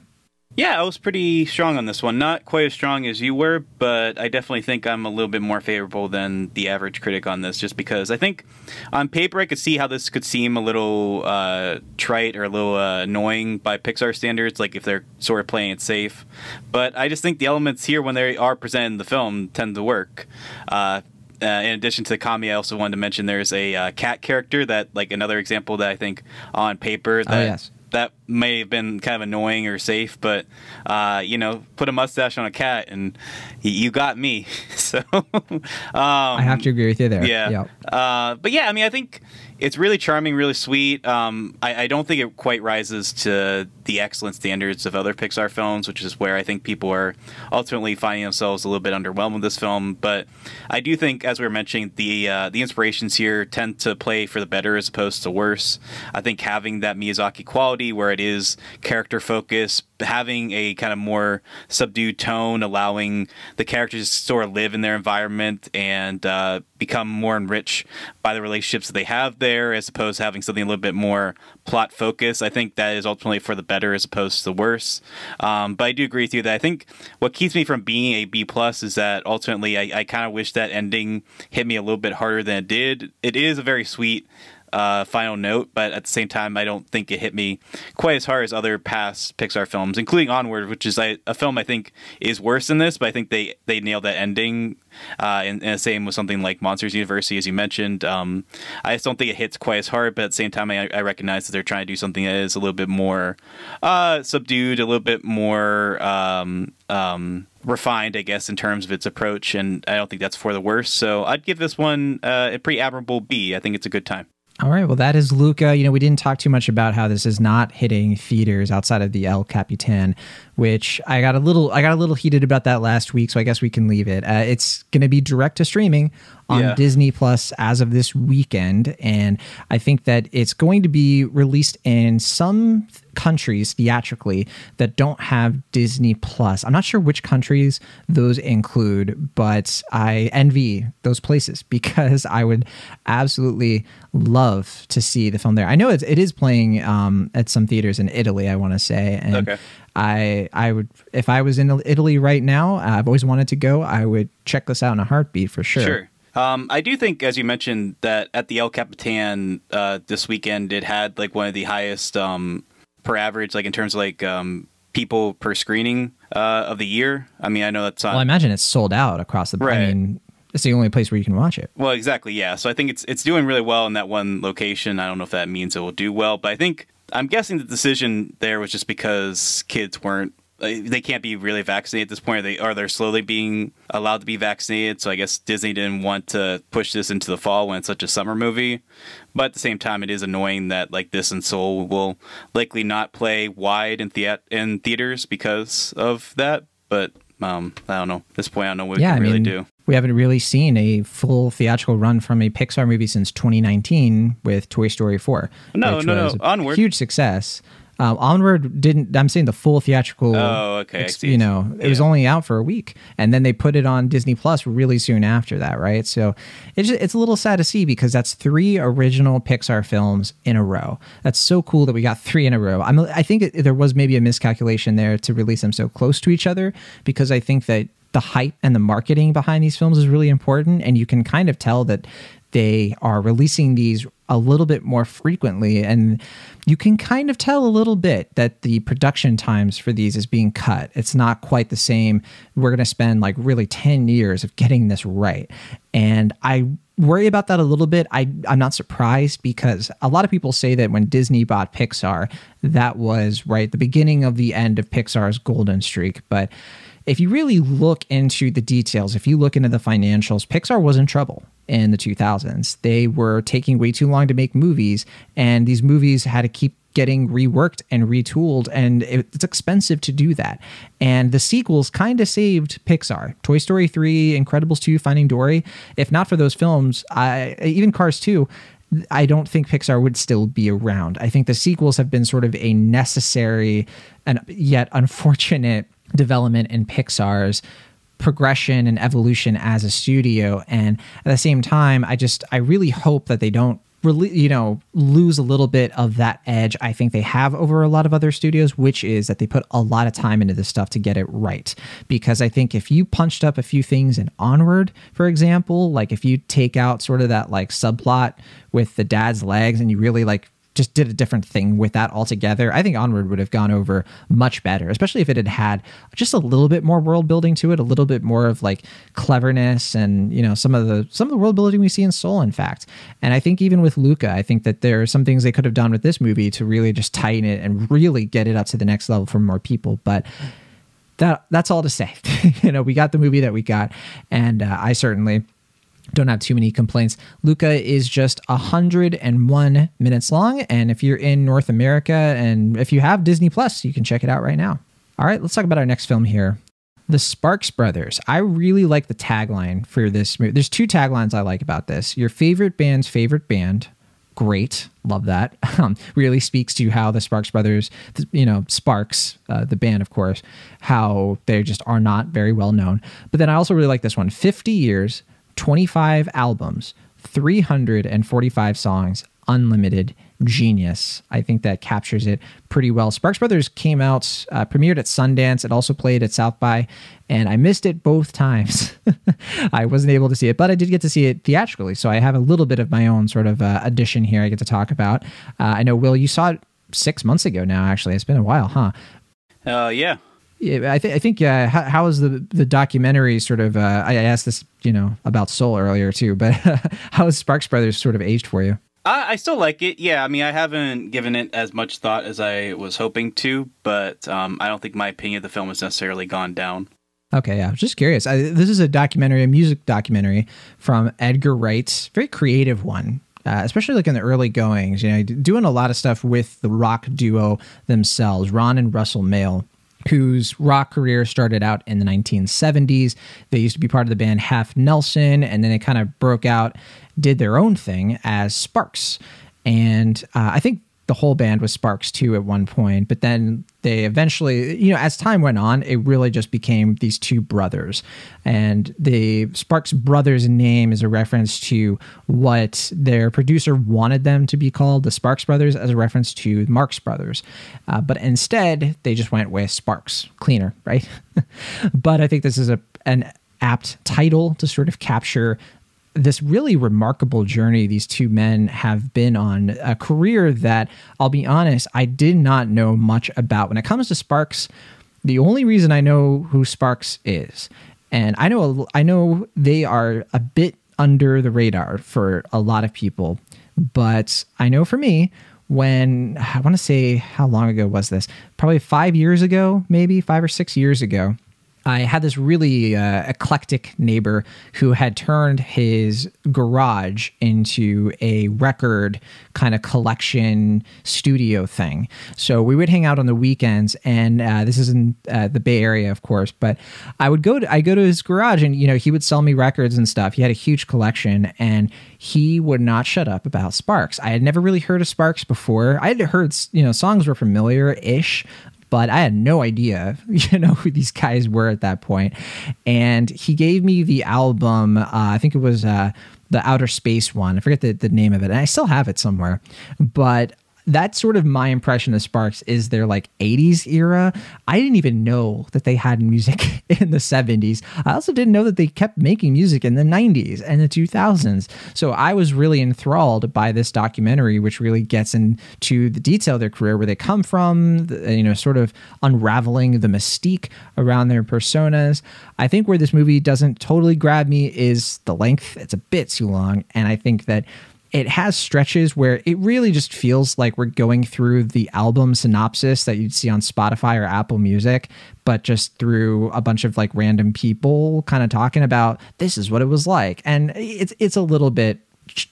Yeah, I was pretty strong on this one. Not quite as strong as you were, but I definitely think I'm a little bit more favorable than the average critic on this, just because I think on paper I could see how this could seem a little uh, trite or a little uh, annoying by Pixar standards, like if they're sort of playing it safe. But I just think the elements here, when they are presented in the film, tend to work. Uh, uh, in addition to the comedy, I also wanted to mention there's a uh, cat character that, like, another example that I think on paper that yes. That may have been kind of annoying or safe, but uh, you know, put a mustache on a cat and you got me. so um, I have to agree with you there. yeah. Yep. Uh, but yeah, I mean, I think it's really charming, really sweet. Um, I, I, don't think it quite rises to the excellent standards of other Pixar films, which is where I think people are ultimately finding themselves a little bit underwhelmed with this film. But I do think, as we were mentioning, the uh, the inspirations here tend to play for the better as opposed to worse. I think having that Miyazaki quality, where it is character focused, having a kind of more subdued tone, allowing the characters to sort of live in their environment and uh, become more enriched by the relationships that they have there, as opposed to having something a little bit more plot focus. I think that is ultimately for the better as opposed to the worse. Um, but I do agree with you that I think what keeps me from being a B plus is that ultimately I, I kind of wish that ending hit me a little bit harder than it did. It is a very sweet uh, final note, but at the same time, I don't think it hit me quite as hard as other past Pixar films, including Onward, which is a, film I think is worse than this, but I think they they nailed that ending. Uh, and, and the same with something like Monsters University, as you mentioned. Um, I just don't think it hits quite as hard, but at the same time, I, I recognize that they're trying to do something that is a little bit more uh, subdued, a little bit more. Um, um, refined, I guess, in terms of its approach, and I don't think that's for the worse. So I'd give this one uh, a pretty admirable B. I think it's a good time. All right. Well, that is Luca. You know, we didn't talk too much about how this is not hitting theaters outside of the El Capitan, which I got a little I got a little heated about that last week, so I guess we can leave it. Uh, it's going to be direct to streaming on yeah. Disney Plus as of this weekend, and I think that it's going to be released in some countries theatrically that don't have Disney Plus. I'm not sure which countries those include, but I envy those places because I would absolutely love to see the film there. I know it's, it is playing um, at some theaters in Italy. I want to say, and okay. I I would if I was in Italy right now, I've always wanted to go. I would check this out in a heartbeat for sure. Sure. Um, I do think, as you mentioned, that at the El Capitan uh, this weekend, it had like one of the highest um, per average, like in terms of like um, people per screening uh, of the year. I mean, I know that's on. Well, I imagine it's sold out across the. Right. I mean, it's the only place where you can watch it. Well, exactly, yeah. So I think it's it's doing really well in that one location. I don't know if that means it will do well, but I think I'm guessing the decision there was just because kids weren't they can't be really vaccinated at this point. Or they are they're slowly being allowed to be vaccinated. So I guess Disney didn't want to push this into the fall when it's such a summer movie. But at the same time, it is annoying that like this and Soul will likely not play wide in the in theaters because of that. But um, I don't know. At this point, I don't know what yeah, we can I really mean, do. We haven't really seen a full theatrical run from a Pixar movie since 2019 with Toy Story 4. No, no, no. Onward. Huge success. Um, Onward didn't. I'm saying the full theatrical. Oh, okay. Ex, you know, it yeah. was only out for a week, and then they put it on Disney Plus really soon after that, right? So it's just, it's a little sad to see because that's three original Pixar films in a row. That's so cool that we got three in a row. I'm, I think it, there was maybe a miscalculation there to release them so close to each other because I think that the hype and the marketing behind these films is really important, and you can kind of tell that they are releasing these a little bit more frequently and you can kind of tell a little bit that the production times for these is being cut. It's not quite the same. We're going to spend like really 10 years of getting this right. And i worry about that a little bit. I, i'm not surprised because a lot of people say that when disney bought pixar that was right the beginning of the end of pixar's golden streak but if you really look into the details, if you look into the financials, Pixar was in trouble in the 2000s. They were taking way too long to make movies, and these movies had to keep getting reworked and retooled and it's expensive to do that and the sequels kind of saved pixar toy story 3 incredibles 2 finding dory if not for those films I, even cars 2 I don't think Pixar would still be around. I think the sequels have been sort of a necessary and yet unfortunate development in Pixar's progression and evolution as a studio. And at the same time i just i really hope that they don't really you know lose a little bit of that edge i think they have over a lot of other studios which is that they put a lot of time into this stuff to get it right. Because i think if you punched up a few things in onward for example like if you take out sort of that like subplot with the dad's legs and you really like just did a different thing with that altogether, I think Onward would have gone over much better, especially if it had had just a little bit more world building to it, a little bit more of like cleverness and you know some of the some of the world building we see in Soul, in fact. And I think even with Luca, I think that there are some things they could have done with this movie to really just tighten it and really get it up to the next level for more people. But that that's all to say. you know, we got the movie that we got, and uh, I certainly don't have too many complaints. Luca is just 101 minutes long. And if you're in North America and if you have Disney Plus, you can check it out right now. All right, let's talk about our next film here. The Sparks Brothers. I really like the tagline for this movie. There's two taglines I like about this. Your favorite band's favorite band. Great. Love that. Um, really speaks to how the Sparks Brothers, you know, Sparks, uh, the band, of course, how they just are not very well known. But then I also really like this one 50 years, 25 albums, 345 songs, unlimited genius. I think that captures it pretty well. Sparks Brothers came out, uh, premiered at Sundance. It also played at South by, and I missed it both times. I wasn't able to see it, but I did get to see it theatrically. So I have a little bit of my own sort of uh, addition here I get to talk about. Uh, I know, Will, you saw it six months ago now, actually. It's been a while, huh? Uh, yeah. Yeah, I, th- I think uh, how, how is the the documentary sort of? Uh, I asked this, you know, about Soul earlier too, but how has Sparks Brothers sort of aged for you? I, I still like it. Yeah, I mean, I haven't given it as much thought as I was hoping to, but um, I don't think my opinion of the film has necessarily gone down. Okay, yeah, I was just curious. I, this is a documentary, a music documentary from Edgar Wright, very creative one. Uh, especially like in the early goings, you know, doing a lot of stuff with the rock duo themselves, Ron and Russell Mael whose rock career started out in the 1970s. They used to be part of the band Half Nelson, and then they kind of broke out, did their own thing as Sparks. And uh, I think the whole band was Sparks too at one point, but then they eventually, you know, as time went on, it really just became these two brothers. And the Sparks brothers name is a reference to what their producer wanted them to be called, the Sparks brothers, as a reference to Marx brothers. Uh, but instead, they just went with Sparks, cleaner, right? but I think this is a an apt title to sort of capture this really remarkable journey these two men have been on a career that I'll be honest, I did not know much about. When it comes to Sparks, the only reason I know who Sparks is, and I know I know they are a bit under the radar for a lot of people, but I know for me when I want to say how long ago was this? Probably 5 years ago, maybe 5 or 6 years ago. I had this really uh, eclectic neighbor who had turned his garage into a record kind of collection studio thing. So we would hang out on the weekends, and uh, this is in uh, the Bay Area, of course. But I would go to I go to his garage, and you know he would sell me records and stuff. He had a huge collection, and he would not shut up about Sparks. I had never really heard of Sparks before. I had heard you know songs were familiar ish, but I had no idea, you know, who these guys were at that point. And he gave me the album, uh, I think it was uh, the Outer Space one. I forget the, the name of it. And I still have it somewhere. But that's sort of my impression of Sparks is their like 80s era. I didn't even know that they had music in the 70s. I also didn't know that they kept making music in the 90s and the 2000s. So I was really enthralled by this documentary, which really gets into the detail of their career, where they come from, you know, sort of unraveling the mystique around their personas. I think where this movie doesn't totally grab me is the length. It's a bit too long. And I think that it has stretches where it really just feels like we're going through the album synopsis that you'd see on Spotify or Apple Music, but just through a bunch of like random people kind of talking about this is what it was like. And it's it's a little bit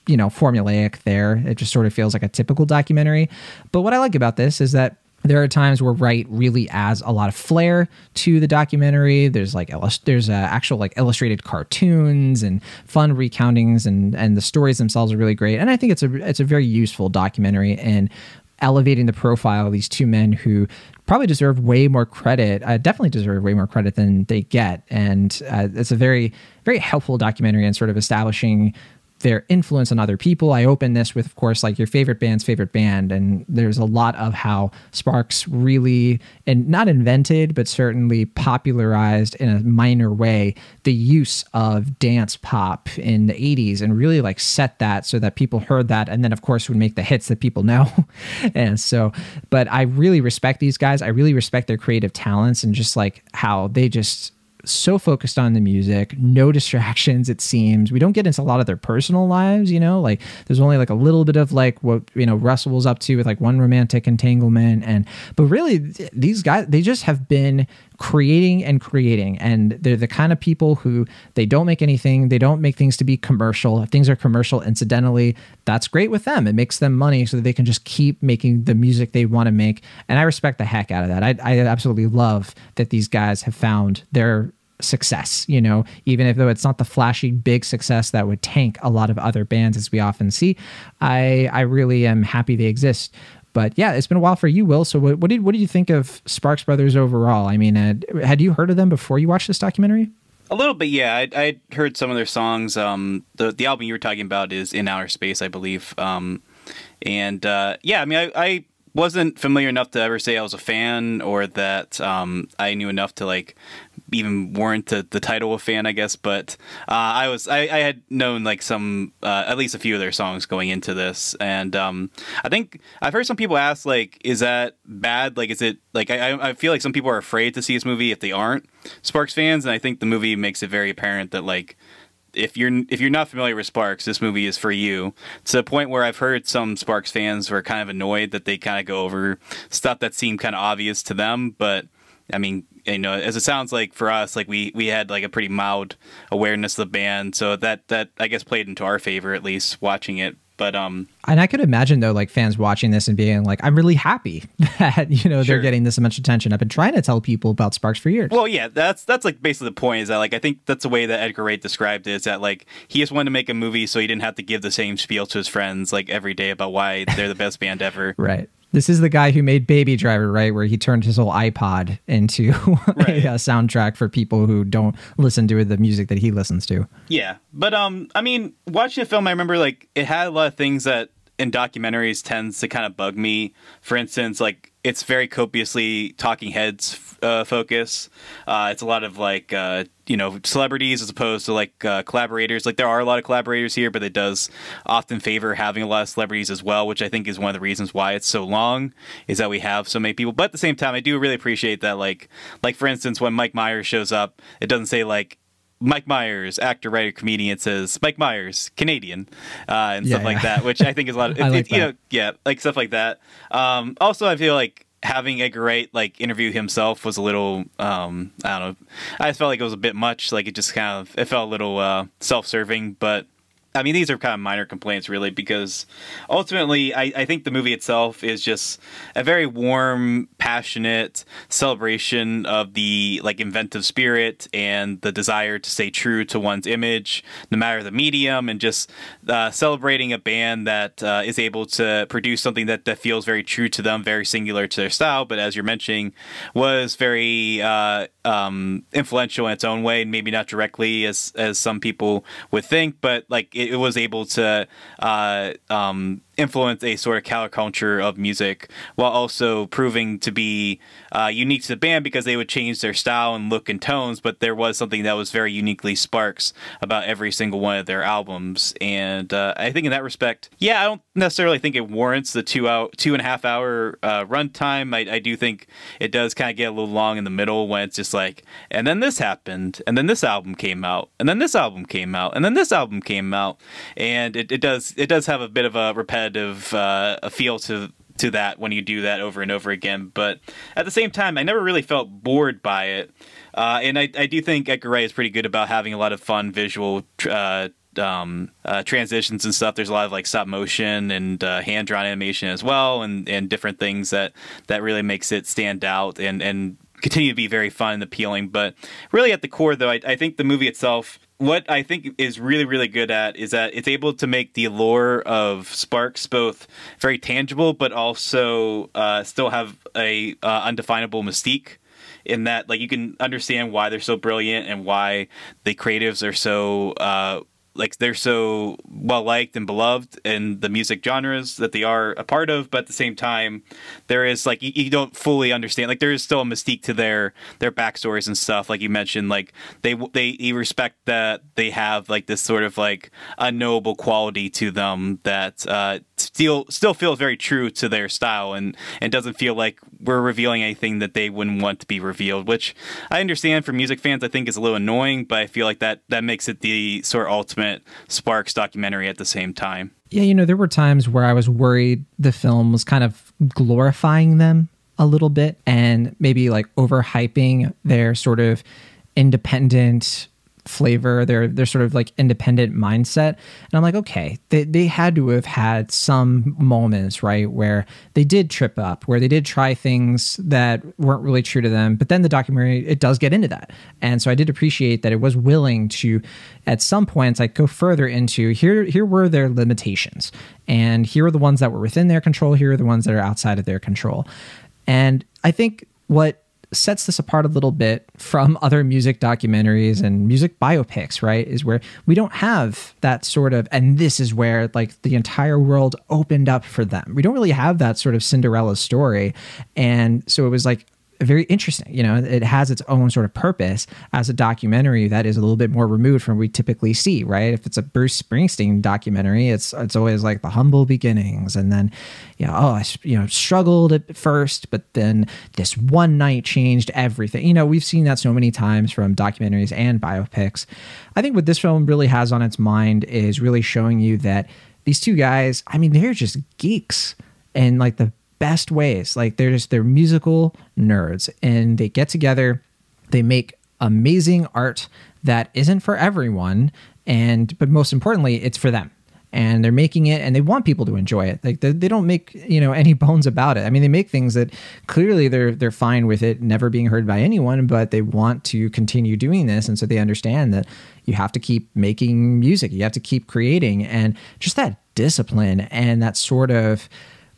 you know formulaic there. It just sort of feels like a typical documentary. But what I like about this is that there are times where Wright really adds a lot of flair to the documentary. There's like there's uh, actual like illustrated cartoons and fun recountings, and and the stories themselves are really great. And I think it's a it's a very useful documentary in elevating the profile of these two men who probably deserve way more credit. Uh, definitely deserve way more credit than they get. And uh, it's a very very helpful documentary in sort of establishing their influence on other people. I open this with, of course, like your favorite band's favorite band, and there's a lot of how Sparks really, and not invented, but certainly popularized in a minor way the use of dance pop in the 80s and really like set that so that people heard that, and then of course would make the hits that people know. and so, but I really respect these guys. I really respect their creative talents and just like how they just so focused on the music, no distractions, it seems. We don't get into a lot of their personal lives, you know, like there's only like a little bit of like what, you know, Russell was up to with like one romantic entanglement. And, but really, these guys, they just have been creating and creating. And they're the kind of people who they don't make anything. They don't make things to be commercial. If things are commercial incidentally that's great with them. It makes them money so that they can just keep making the music they want to make. And i respect the heck out of that. I, I absolutely love that these guys have found their success you know even if though it's not the flashy big success that would tank a lot of other bands as we often see i i really am happy they exist but yeah, it's been a while for you, Will. So what, what did what did you think of Sparks Brothers overall? I mean, had, had you heard of them before you watched this documentary? A little bit, yeah. I I heard some of their songs. Um, the the album you were talking about is In Outer Space, I believe. Um, and uh, yeah, I mean, I, I wasn't familiar enough to ever say I was a fan or that um, I knew enough to like even warrant the, the title of fan, I guess. But uh, I was I, I, had known like some uh, at least a few of their songs going into this, and um, I think I've heard some people ask like, is that bad? Like, is it like I I feel like some people are afraid to see this movie if they aren't Sparks fans, and I think the movie makes it very apparent that like if you're if you're not familiar with Sparks, this movie is for you. To the point where I've heard some Sparks fans were kind of annoyed that they kind of go over stuff that seemed kind of obvious to them, but I mean, you know, as it sounds like for us, like we we had like a pretty mild awareness of the band, so that that I guess played into our favor at least watching it. But um, and I could imagine though, like fans watching this and being like, "I'm really happy that you know sure. they're getting this much attention." I've been trying to tell people about Sparks for years. Well, yeah, that's that's like basically the point is that like I think that's the way that Edgar Wright described it is that like he just wanted to make a movie so he didn't have to give the same spiel to his friends like every day about why they're the best band ever. right. This is the guy who made Baby Driver, right? Where he turned his whole iPod into right. a, a, soundtrack for people who don't listen to the music that he listens to. Yeah, but um, I mean, watching the film, I remember like it had a lot of things that in documentaries tends to kind of bug me. For instance, like it's very copiously talking heads uh, focus. Uh, it's a lot of like uh, you know celebrities as opposed to like uh, collaborators. Like there are a lot of collaborators here, but it does often favor having a lot of celebrities as well, which I think is one of the reasons why it's so long. Is that we have so many people. But at the same time, I do really appreciate that. Like like for instance, when Mike Myers shows up, it doesn't say like Mike Myers, actor, writer, comedian, It says Mike Myers, Canadian, uh, and yeah, stuff yeah. like that, which I think is a lot of, it, like it, you know, yeah, like stuff like that. Um, also, I feel like having Edgar Wright like interview himself was a little, um, I don't know, I just felt like it was a bit much. Like it just kind of, it felt a little uh, self-serving, but I mean, these are kind of minor complaints, really, because ultimately, I, I, think the movie itself is just a very warm, passionate celebration of the like inventive spirit and the desire to stay true to one's image, no matter the medium, and just uh, celebrating a band that uh, is able to produce something that, that feels very true to them, very singular to their style, but as you're mentioning, was very uh, um, influential in its own way, and maybe not directly as as some people would think, but like it, it was able to uh, um, influence a sort of counterculture of music while also proving to be uh, unique to the band because they would change their style and look and tones, but there was something that was very uniquely Sparks about every single one of their albums. And uh, I think in that respect, yeah, I don't necessarily think it warrants the two out two and a half hour uh, runtime. I, I do think it does kind of get a little long in the middle when it's just like, and then this happened, and then this album came out, and then this album came out, and then this album came out, and it, it does it does have a bit of a repetitive uh, a feel to to that when you do that over and over again. But at the same time, I never really felt bored by it. Uh, and I, I do think Edgar Wright is pretty good about having a lot of fun visual uh, um, uh, transitions and stuff. There's a lot of like stop motion and uh, hand drawn animation as well, and, and different things that that really makes it stand out and and continue to be very fun and appealing. But really, at the core, though, I, I think the movie itself what I think is really, really good at is that it's able to make the lore of Sparks both very tangible, but also uh, still have a uh, undefinable mystique. In that, like, you can understand why they're so brilliant and why the creatives are so uh, like they're so well liked and beloved in the music genres that they are a part of but at the same time there is like you, you, don't fully understand like there is still a mystique to their their backstories and stuff. Like you mentioned like they they respect that they have like this sort of like unknowable quality to them that uh still still feels very true to their style and and doesn't feel like we're revealing anything that they wouldn't want to be revealed. Which I understand for music fans, I think is a little annoying, but I feel like that that makes it the sort of ultimate Sparks documentary at the same time. Yeah, you know, there were times where I was worried the film was kind of glorifying them a little bit and maybe like overhyping their sort of independent flavor, their their sort of like independent mindset. And I'm like, okay, they, they had to have had some moments, right, where they did trip up, where they did try things that weren't really true to them. But then the documentary it does get into that. And so I did appreciate that it was willing to at some points like go further into here here were their limitations. And here are the ones that were within their control, here are the ones that are outside of their control. And I think what sets this apart a little bit from other music documentaries and music biopics, right? Is where we don't have that sort of, and this is where like the entire world opened up for them. We don't really have that sort of Cinderella story. And so it was like, very interesting. You know, it has its own sort of purpose as a documentary that is a little bit more removed from what we typically see, right? If it's a Bruce Springsteen documentary, it's it's always like the humble beginnings, and then, you know, oh, I you know struggled at first, but then this one night changed everything. You know, we've seen that so many times from documentaries and biopics. I think what this film really has on its mind is really showing you that these two guys, I mean, they're just geeks and like the best ways. Like they're just they're musical nerds and they get together, they make amazing art that isn't for everyone and but most importantly, it's for them. And they're making it and they want people to enjoy it. Like they, they don't make, you know, any bones about it. I mean, they make things that clearly they're they're fine with it never being heard by anyone, but they want to continue doing this and so they understand that you have to keep making music. You have to keep creating and just that discipline and that sort of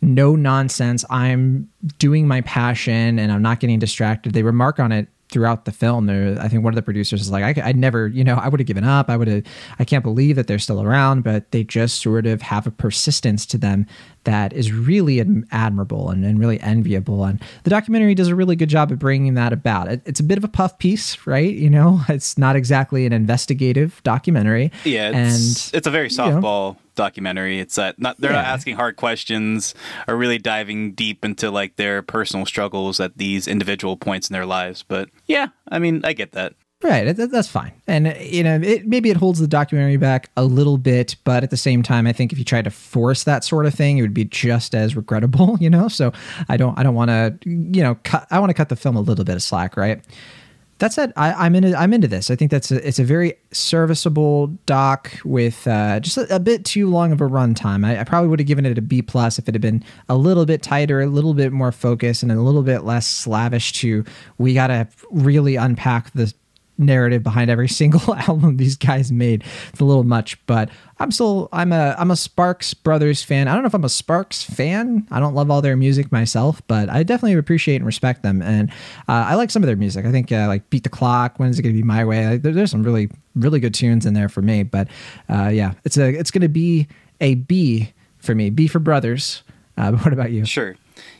no nonsense. I'm doing my passion and I'm not getting distracted. They remark on it throughout the film. There, I think one of the producers is like, I, would never, you know, I would have given up. I would have, I can't believe that they're still around, but they just sort of have a persistence to them that is really admirable and, and really enviable. And the documentary does a really good job of bringing that about. It, it's a bit of a puff piece, right? You know, it's not exactly an investigative documentary. Yeah, it's, and it's a very softball. You know, documentary. It's that not they're yeah. not asking hard questions or really diving deep into like their personal struggles at these individual points in their lives. But yeah, I mean, I get that. Right, that's fine, and you know, it, maybe it holds the documentary back a little bit, but at the same time, I think if you try to force that sort of thing, it would be just as regrettable, you know. So I don't, I don't want to, you know, cut. I want to cut the film a little bit of slack, right? That said, I, am into I'm into this. I think that's a, it's a very serviceable doc with uh, just a, a, bit too long of a runtime. I, I probably would have given it a B plus if it had been a little bit tighter, a little bit more focused, and a little bit less slavish. To we got to really unpack the narrative behind every single album these guys made. It's a little much, but I'm still I'm a I'm a Sparks Brothers fan. I don't know if I'm a Sparks fan. I don't love all their music myself, but I definitely appreciate and respect them, and uh, I like some of their music. I think uh, like Beat the Clock, When Is It Gonna Be My Way? There, there's some really really good tunes in there for me. But uh, yeah, it's a it's gonna be a B for me. B for Brothers. Uh, but what about you? Sure.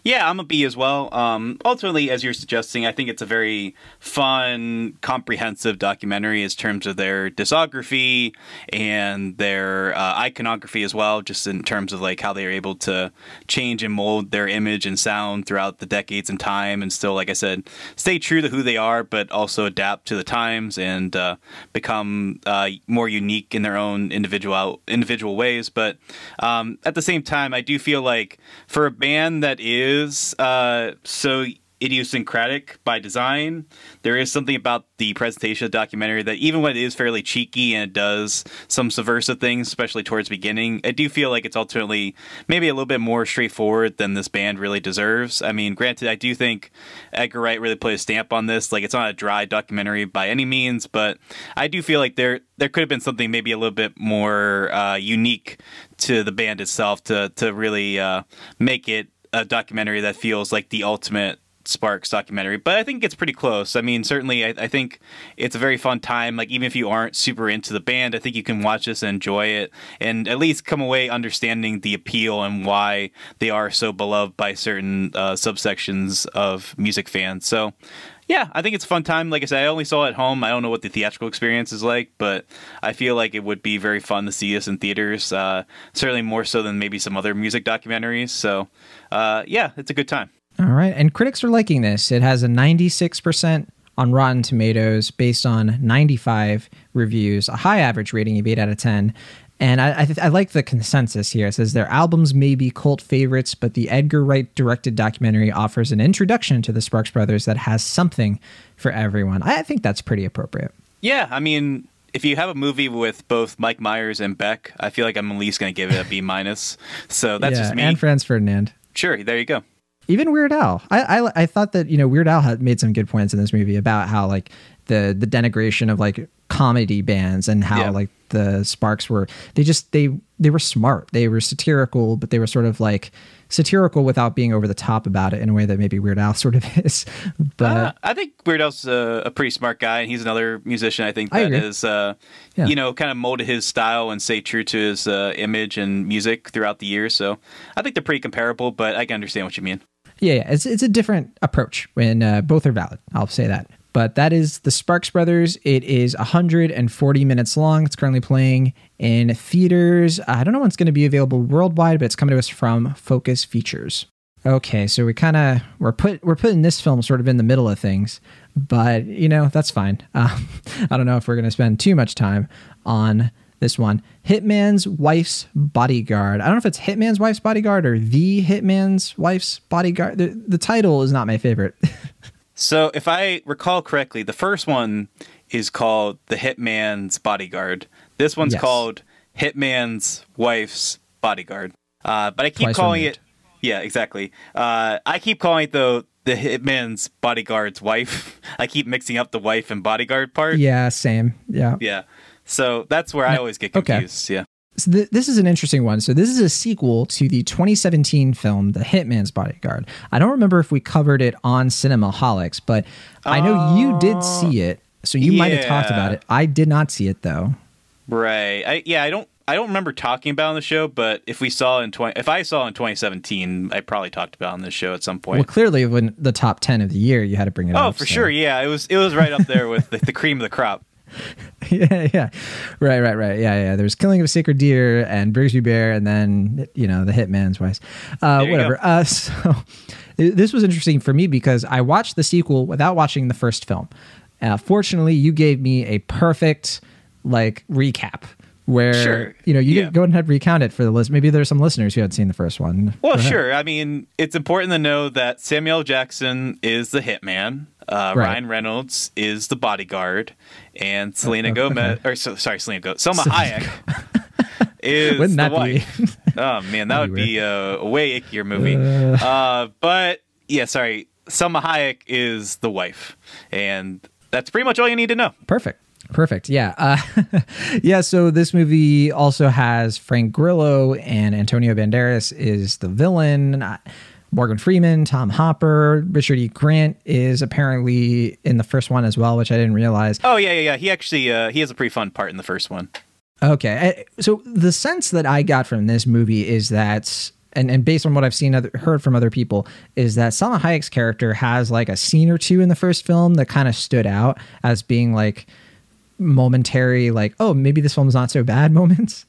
Yeah, I'm a B as well. Um, ultimately, as you're suggesting, I think it's a very fun, comprehensive documentary in terms of their discography and their uh, iconography as well, just in terms of like how they are able to change and mold their image and sound throughout the decades and time, and still, like I said, stay true to who they are, but also adapt to the times and uh, become uh, more unique in their own individual individual ways. But um, at the same time, I do feel like for a band that is uh, so idiosyncratic by design. There is something about the presentation of the documentary that even when it is fairly cheeky and it does some subversive things, especially towards the beginning, I do feel like it's ultimately maybe a little bit more straightforward than this band really deserves. I mean, granted, I do think Edgar Wright really put a stamp on this. Like, it's not a dry documentary by any means, but I do feel like there there could have been something maybe a little bit more uh, unique to the band itself to to really uh, make it a documentary that feels like the ultimate Sparks documentary, but I think it's pretty close. I mean, certainly, I, I, think it's a very fun time. Like, even if you aren't super into the band, I think you can watch this and enjoy it, and at least come away understanding the appeal and why they are so beloved by certain uh, subsections of music fans. So, Yeah, I think it's a fun time. Like I said, I only saw it at home. I don't know what the theatrical experience is like, but I feel like it would be very fun to see this in theaters. Uh, certainly more so than maybe some other music documentaries. So, uh, yeah, it's a good time. All right. And critics are liking this. It has a 96% on Rotten Tomatoes based on 95 reviews, a high average rating of 8 out of 10. And I, I, th- I like the consensus here. It says their albums may be cult favorites, but the Edgar Wright directed documentary offers an introduction to the Sparks Brothers that has something for everyone. I, I think that's pretty appropriate. Yeah, I mean, if you have a movie with both Mike Myers and Beck, I feel like I'm at least going to give it a B minus. So that's yeah, just me. And Franz Ferdinand. Sure, there you go. Even Weird Al. I, I I thought that you know Weird Al had made some good points in this movie about how like the the denigration of like comedy bands and how Yeah. like the Sparks were they just they they were smart. They were satirical, but they were sort of like satirical without being over the top about it in a way that maybe Weird Al sort of is. But Uh, I think Weird Al's a, a pretty smart guy, and he's another musician I think I that agree. has, uh, Yeah. you know, kind of molded his style and stayed true to his uh, image and music throughout the years. So I think they're pretty comparable, but I can understand what you mean. Yeah, yeah, it's it's a different approach when uh, both are valid. I'll say that. But that is the Sparks Brothers. It is 140 minutes long. It's currently playing in theaters. I don't know when it's going to be available worldwide, but it's coming to us from Focus Features. Okay, so we kind of we're put we're putting this film sort of in the middle of things, but you know that's fine. Um, I don't know if we're going to spend too much time on this one. Hitman's Wife's Bodyguard. I don't know if it's Hitman's Wife's Bodyguard or The Hitman's Wife's Bodyguard. The, the title is not my favorite. So if I recall correctly, the first one is called The Hitman's Bodyguard. This one's Yes. called Hitman's Wife's Bodyguard. Uh, but I keep Twice calling removed. it. Yeah, exactly. Uh, I keep calling it though the Hitman's Bodyguard's wife. I keep mixing up the wife and bodyguard part. yeah, same. Yeah. Yeah. So that's where I always get Okay. confused. Yeah. So th- this is an interesting one. So this is a sequel to the 2017 film The Hitman's Bodyguard. I don't remember if we covered it on Cinemaholics, but I know you did oh, see it. So you might have talked about it. I did not see it though. Right. I, yeah, I don't I don't remember talking about it on the show, but if we saw in 20 if I saw in 2017, I probably talked about it on this show at some point. Well, clearly, when the top 10 of the year, you had to bring it Oh, up. Oh, for so- sure. Yeah, it was it was right up there with the, the cream of the crop. yeah, yeah. Right, right, right. Yeah, yeah. There's Killing of a Sacred Deer and Brigsby Bear, and then, you know, The Hitman's Wife. Uh, There whatever. Uh, so this was interesting for me because I watched the sequel without watching the first film. Uh, fortunately, you gave me a perfect, like, recap where, Sure. you know, you Yeah. go ahead and recount it for the list. Maybe there's some listeners who had seen the first one. Well, sure. I mean, it's important to know that Samuel Jackson is the hitman. Uh, Right. Ryan Reynolds is the bodyguard, and Selena. Gomez, or so, sorry, Selena Gomez, Salma Hayek is Wouldn't the that be- wife. oh man, that would be a, a way ickier movie. Uh, but yeah, sorry, Salma Hayek is the wife, and that's pretty much all you need to know. Perfect. Perfect. Yeah. Uh, yeah. So this movie also has Frank Grillo and Antonio Banderas is the villain. Uh, Morgan Freeman, Tom Hopper, Richard E. Grant is apparently in the first one as well, which I didn't realize. Oh yeah, yeah, yeah. He actually uh, he has a pretty fun part in the first one. Okay. I- So the sense that I got from this movie is that, and, and based on what I've seen, other, heard from other people, is that Salma Hayek's character has like a scene or two in the first film that kind of stood out as being like momentary, like, oh, maybe this film's not so bad moments.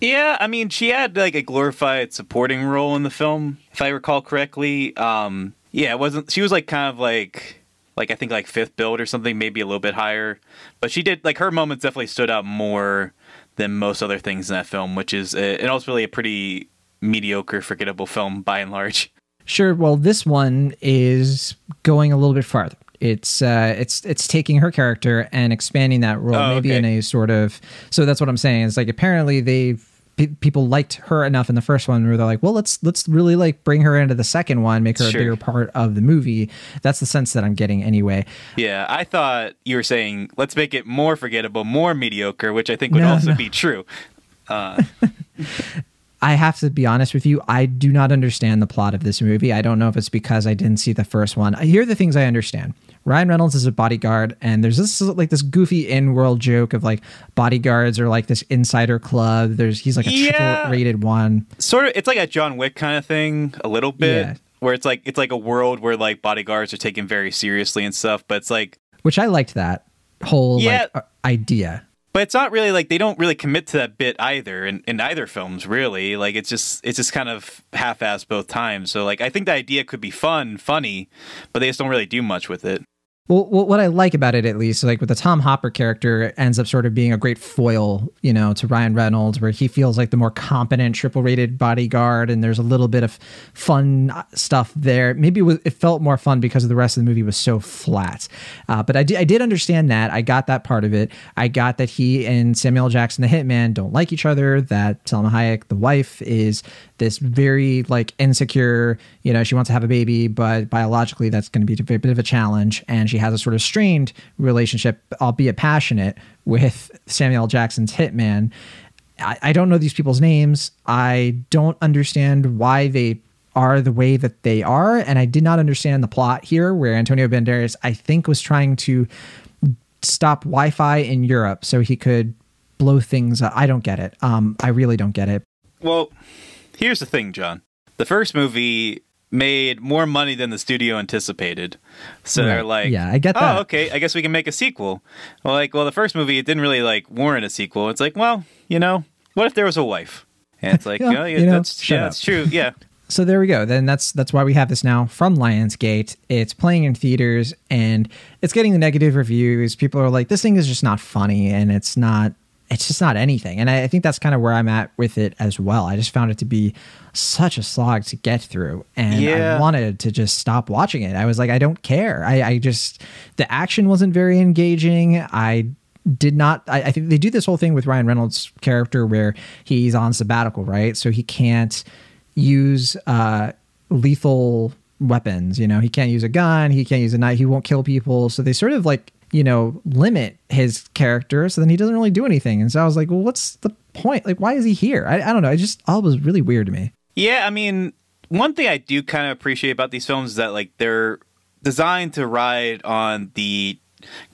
Yeah, I mean, she had like a glorified supporting role in the film, if I recall correctly. Um, yeah, it wasn't. She was like kind of like, like I think like fifth build or something, maybe a little bit higher. But she did like her moments definitely stood out more than most other things in that film, which is uh, and also really a pretty mediocre, forgettable film by and large. Sure. Well, this one is going a little bit farther. It's uh, it's it's taking her character and expanding that role, Oh, maybe okay. in a sort of. So that's what I'm saying. It's like apparently they've pe- people liked her enough in the first one where they're like, well, let's let's really like bring her into the second one, make her Sure. a bigger part of the movie. That's the sense that I'm getting anyway. Yeah, I thought you were saying let's make it more forgettable, more mediocre, which I think would No, also no. be true. Uh, I have to be honest with you. I do not understand the plot of this movie. I don't know if it's because I didn't see the first one. Here are the things I understand. Ryan Reynolds is a bodyguard, and there's this like this goofy in-world joke of like bodyguards are like this insider club. There's he's like a Yeah. triple rated one. sort of, it's like a John Wick kind of thing, a little bit. Yeah. where it's like it's like a world where like bodyguards are taken very seriously and stuff, but it's like Which I liked that whole Yeah. like uh, idea. But it's not really like they don't really commit to that bit either in, in either films really. Like it's just it's just kind of half-assed both times. So like i think the idea could be fun funny but they just don't really do much with it Well, what I like about it, at least, like with the Tom Hopper character, ends up sort of being a great foil, you know, to Ryan Reynolds, where he feels like the more competent, triple-rated bodyguard, and there's a little bit of fun uh, stuff there. Maybe it, was, it felt more fun because the rest of the movie was so flat. Uh, but I did understand that. I got that part of it. I got that he and Samuel Jackson, the hitman, don't like each other. That Salma Hayek, the wife, is this very like insecure. You know, she wants to have a baby, but biologically, that's going to be a bit of a challenge, and she has a sort of strained relationship, albeit passionate, with Samuel Jackson's hitman. I, I don't know these people's names. I don't understand why they are the way that they are, and I did not understand the plot here, where Antonio Banderas, I think, was trying to stop Wi-Fi in Europe so he could blow things up. I don't get it. Um, I really don't get it. well here's the thing Jon the first movie made more money than the studio anticipated so they're like Yeah, I get oh, that. oh okay i guess we can make a sequel well like well the first movie it didn't really like warrant a sequel it's like well you know what if there was a wife and it's like Yeah, oh, yeah, you know, that's yeah, that's true yeah So there we go. Then that's that's why we have this now from Lionsgate. It's playing in theaters and it's getting the negative reviews. People are like, this thing is just not funny and it's not it's just not anything. And I, I think that's kind of where I'm at with it as well. I just found it to be such a slog to get through. And Yeah. I wanted to just stop watching it. I was like, I don't care. I, I just the action wasn't very engaging. I did not I, I think they do this whole thing with Ryan Reynolds' character where he's on sabbatical, right? So he can't use uh lethal weapons, you know. He can't use a gun, he can't use a knife, he won't kill people. So they sort of like, you know, limit his character so then he doesn't really do anything. And so I was like, well, what's the point? Like why is he here? I, I don't know. It just all was really weird to me. Yeah, I mean, one thing I do kind of appreciate about these films is that like they're designed to ride on the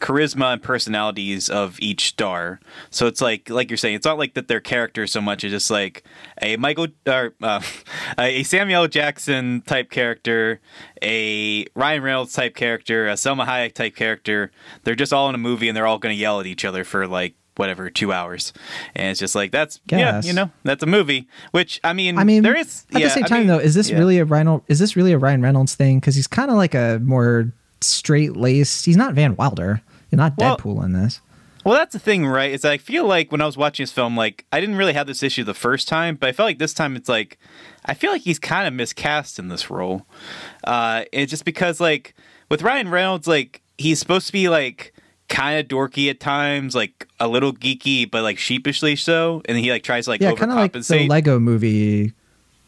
charisma and personalities of each star. So it's like like you're saying, it's not like that their characters so much. It's just like a Michael or uh, a Samuel L. Jackson type character, a Ryan Reynolds type character, a Salma Hayek type character. They're just all in a movie and they're all going to yell at each other for like whatever two hours and it's just like that's yeah you know that's a movie which i mean I mean, there is at yeah, the same I time mean, though, is this yeah. really a Ryan? Is this really a Ryan Reynolds thing? Because he's kind of like a more straight laced. He's not Van Wilder. He's not Well- Deadpool in this. Well, that's the thing, right? Is I feel like when I was watching this film, like I didn't really have this issue the first time, but I felt like this time it's like I feel like he's kind of miscast in this role. Uh, it's just because like with Ryan Reynolds, like he's supposed to be like kind of dorky at times, like a little geeky, but like sheepishly so, and he like tries to like yeah, kind of like the. Lego movie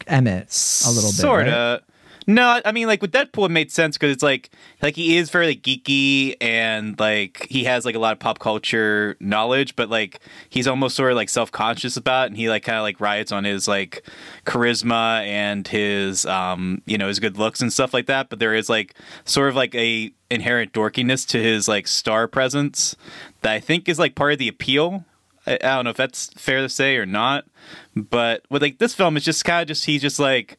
Emmett a little bit. Sort right? No, I mean like with Deadpool it made sense because it's like like he is fairly geeky and like he has like a lot of pop culture knowledge, but like he's almost sort of like self conscious about it and he like kind of like riots on his like charisma and his um you know his good looks and stuff like that. But there is like sort of like a inherent dorkiness to his like star presence that I think is like part of the appeal. I, I don't know if that's fair to say or not, but with like this film, it's just kind of just he's just like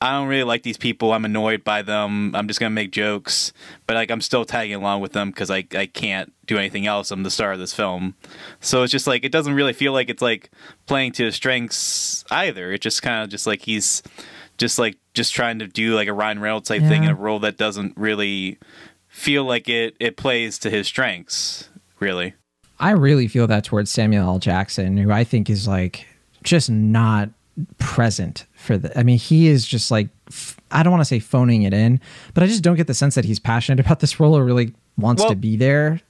I don't really like these people. I'm annoyed by them. I'm just gonna make jokes, but like I'm still tagging along with them because I I can't do anything else. I'm the star of this film, so it's just like it doesn't really feel like it's like playing to his strengths either. It just kind of just like he's just like just trying to do like a Ryan Reynolds type thing in a role that doesn't really feel like it it plays to his strengths really. I really feel that towards Samuel L. Jackson, who I think is like just not present for the. I mean, he is just like f- I don't want to say phoning it in, but I just don't get the sense that he's passionate about this role or really wants Well, to be there.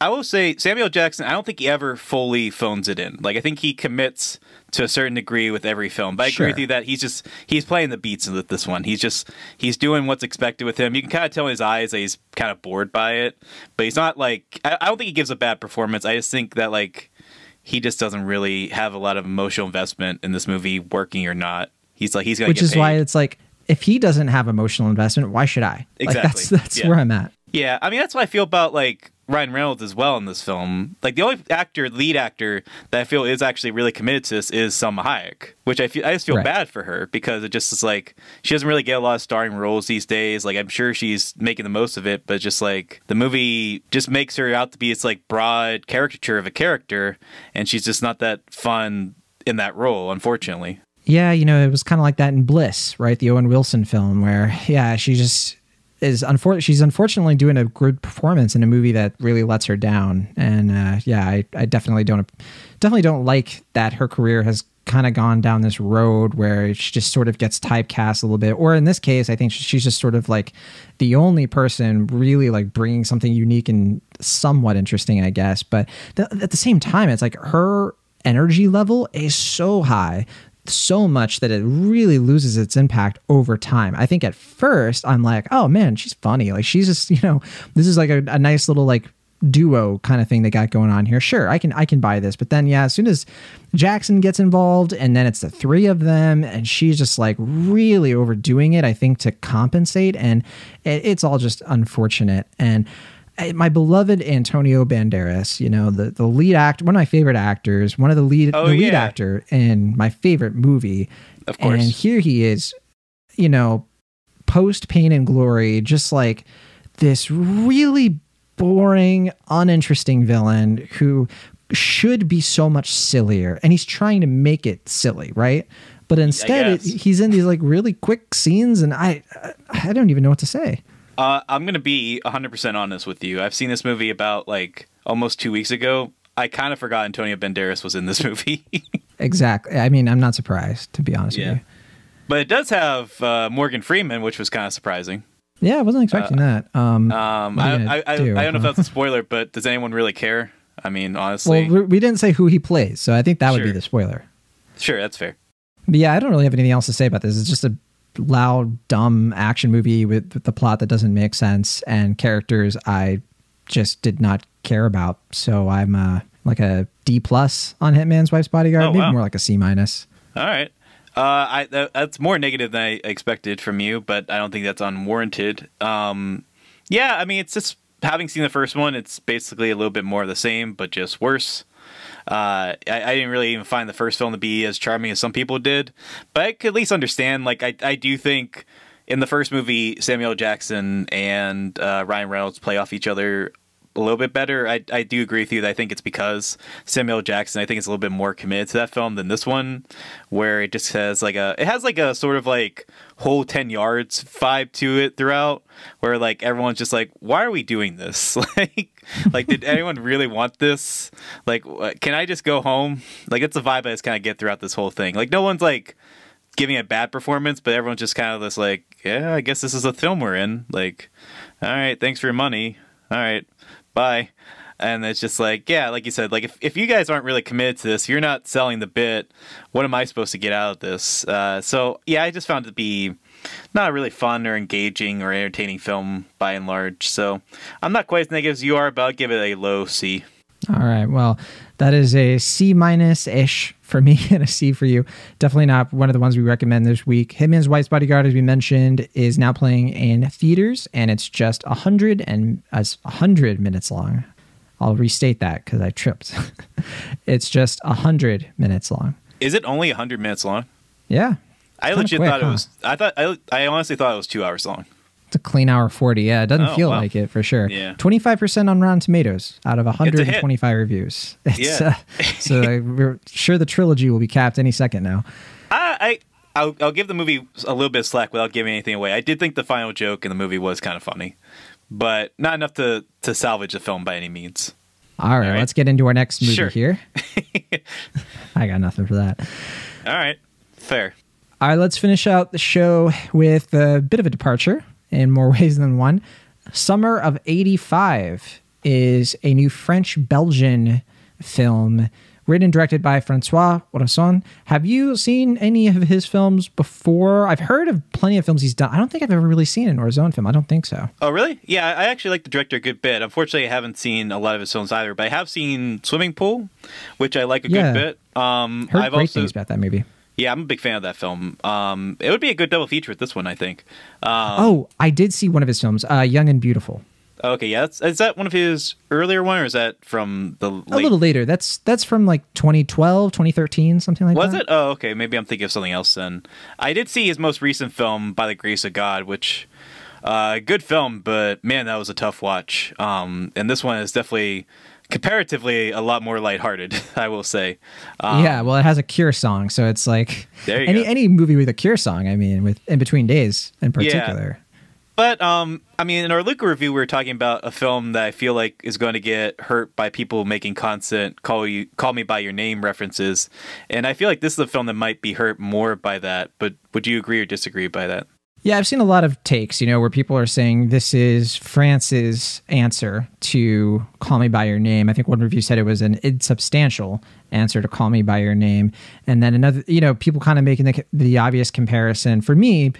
I will say Samuel Jackson. I don't think he ever fully phones it in. Like I think he commits to a certain degree with every film. But I agree with you that he's just he's playing the beats with this one. He's just he's doing what's expected with him. You can kind of tell in his eyes that he's kind of bored by it. But he's not like I, I don't think he gives a bad performance. I just think that like he just doesn't really have a lot of emotional investment in this movie, working or not. He's like he's gonna Which get is paid. why it's like if he doesn't have emotional investment, why should I? Like that's Exactly. that's Yeah. where I'm at. Yeah, I mean that's what I feel about like Ryan Reynolds as well in this film. Like the only actor, lead actor that I feel is actually really committed to this is Salma Hayek, which I feel I just feel Right. bad for her because it just is like she doesn't really get a lot of starring roles these days. Like I'm sure she's making the most of it, but just like the movie just makes her out to be this like broad caricature of a character, and she's just not that fun in that role, unfortunately. Yeah, you know, it was kind of like that in Bliss, right? The Owen Wilson film, where yeah, she just is unfor- She's unfortunately doing a good performance in a movie that really lets her down, and uh, yeah, I, I definitely don't definitely don't like that her career has kind of gone down this road where she just sort of gets typecast a little bit. Or in this case, I think she's just sort of like the only person really like bringing something unique and somewhat interesting, I guess. But th- at the same time, it's like her energy level is so high so much that it really loses its impact over time. I think at first I'm like, oh man, she's funny. Like she's just, you know, this is like a, a nice little like duo kind of thing they got going on here. Sure, I can I can buy this. But then yeah, as soon as Jackson gets involved and then it's the three of them and she's just like really overdoing it, I think to compensate and it, it's all just unfortunate. And my beloved Antonio Banderas, you know, the, the lead actor, one of my favorite actors, one of the lead, Oh, the lead yeah. actor in my favorite movie. Of course. And here he is, you know, post Pain and Glory, just like this really boring, uninteresting villain who should be so much sillier. And he's trying to make it silly, right? But instead, it, he's in these like really quick scenes, and I, I don't even know what to say. Uh, I'm gonna be 100% honest with you. I've seen this movie about like almost two weeks ago. I kind of forgot Antonio Banderas was in this movie, Exactly. I mean, I'm not surprised to be honest Yeah. with you. but it does have uh, Morgan Freeman, which was kind of surprising. Yeah, I wasn't expecting that. Um, Um, I, I, I, do, I don't know if that's a spoiler, but does anyone really care? I mean, honestly, well, we didn't say who he plays, so I think that would be the spoiler. sure, that's fair. But yeah, I don't really have anything else to say about this. It's just a loud, dumb action movie with, with the plot that doesn't make sense and characters I just did not care about. So I'm uh, like a D plus on Hitman's Wife's Bodyguard, Oh, maybe wow. more like a C minus. All right. Uh, I that, that's more negative than I expected from you, but I don't think that's unwarranted. Um, yeah, I mean, it's just having seen the first one, it's basically a little bit more of the same, but just worse. Uh, I, I didn't really even find the first film to be as charming as some people did, but I could at least understand. Like, I I do think in the first movie, Samuel Jackson and uh, Ryan Reynolds play off each other a little bit better. I, I do agree with you that I think it's because Samuel Jackson, I think it's a little bit more committed to that film than this one, where it just has like a it has like a sort of like whole ten yards vibe to it throughout, where like everyone's just like, why are we doing this? like like did anyone really want this? Like uh, can I just go home? Like it's a vibe I just kind of get throughout this whole thing. Like no one's like giving a bad performance, but everyone's just kind of this like, yeah, I guess this is the film we're in. Like, all right, thanks for your money. All right, bye. And it's just like, yeah, like you said, like if, if you guys aren't really committed to this, you're not selling the bit. What am I supposed to get out of this? Uh, so yeah, I just found it to be not a really fun or engaging or entertaining film by and large. So I'm not quite as negative as you are, but I'll give it a low C. All right. Well, that is a C minus ish for me and a C for you. Definitely not one of the ones we recommend this week. Hitman's Wife's Bodyguard, as we mentioned, is now playing in theaters, and it's just a hundred and uh, as a hundred minutes long. I'll restate that because I tripped. it's just a hundred minutes long. Is it only 100 minutes long? Yeah, I legit quick, thought it huh? was. I thought I, I honestly thought it was two hours long. A clean hour forty. Yeah, it doesn't Oh, feel wow. like it for sure. Yeah. twenty five percent on Rotten Tomatoes out of hit. hundred and twenty five reviews. It's, Yeah. uh, so we're sure the trilogy will be capped any second now. I, I I'll, I'll give the movie a little bit of slack without giving anything away. I did think the final joke in the movie was kind of funny, but not enough to to salvage the film by any means. All right, right. let's get into our next movie Sure. here. I got nothing for that. All right, fair. All right, let's finish out the show with a bit of a departure in more ways than one. Summer of 85 is a new French Belgian film written and directed by François Ozon. Have you seen any of his films before? I've heard of plenty of films he's done. I don't think I've ever really seen an Ozon film. I don't think so. Oh, really? Yeah, I actually like the director a good bit. Unfortunately, I haven't seen a lot of his films either, but I have seen Swimming Pool, which I like a Yeah. good bit. Um, Heard I've great also things about that movie. Yeah, I'm a big fan of that film. Um, it would be a good double feature with this one, I think. Um, Oh, I did see one of his films, uh, Young and Beautiful. Okay, yeah. Is that one of his earlier one, or is that from the A little later. That's that's from like 2012, 2013, something like Was that. Was it? Oh, okay. Maybe I'm thinking of something else then. I did see his most recent film, By the Grace of God, which uh, good film, but man, that was a tough watch. Um, and this one is definitely comparatively a lot more lighthearted, I will say. Um, yeah, well, it has a Cure song, so it's like any go. any movie with a Cure song. I mean, with In Between Days in particular. But um, I mean, in our Luca review, we were talking about a film that I feel like is going to get hurt by people making constant "call you call me by your name" references, and I feel like this is a film that might be hurt more by that. But would you agree or disagree by that? Yeah, I've seen a lot of takes, you know, where people are saying this is France's answer to Call Me By Your Name. I think one review said it was an insubstantial answer to Call Me By Your Name. And then another, you know, people kind of making the, the obvious comparison. For me,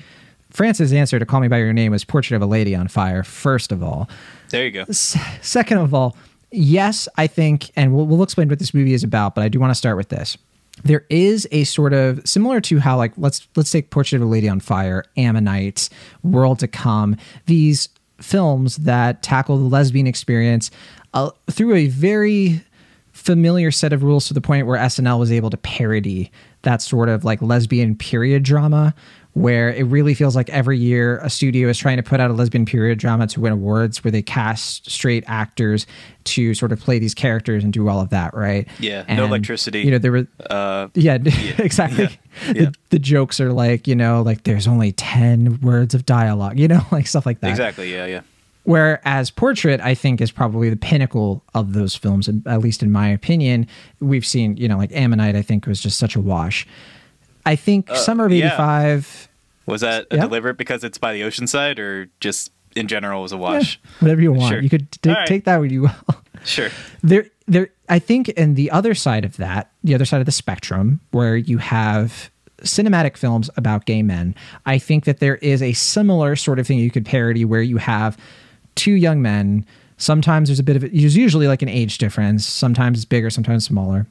France's answer to Call Me By Your Name was Portrait of a Lady on Fire, first of all. There you go. S- Second of all, yes, I think, and we'll, we'll explain what this movie is about, but I do want to start with this. There is a sort of similar to how, like, let's let's take Portrait of a Lady on Fire, Ammonite, World to Come, these films that tackle the lesbian experience uh, through a very familiar set of rules to the point where SNL was able to parody that sort of like lesbian period drama where it really feels like every year a studio is trying to put out a lesbian period drama to win awards where they cast straight actors to sort of play these characters and do all of that right Yeah, no electricity. you know there were Uh, yeah, exactly Yeah. The, the jokes are like you know like there's only 10 words of dialogue you know like stuff like that exactly. Yeah, yeah. Whereas Portrait, I think, is probably the pinnacle of those films, at least in my opinion. We've seen, you know, like Ammonite, I think was just such a wash. I think Summer of Uh, yeah. 85, Was that a Yeah. deliberate because it's by the ocean side, or just in general was a wash? whatever you want, Sure. you could t- right. take that what you will. Sure. there there i think in the other side of that the other side of the spectrum where you have cinematic films about gay men i think that there is a similar sort of thing you could parody where you have two young men sometimes there's a bit of it. there's usually like an age difference sometimes it's bigger sometimes smaller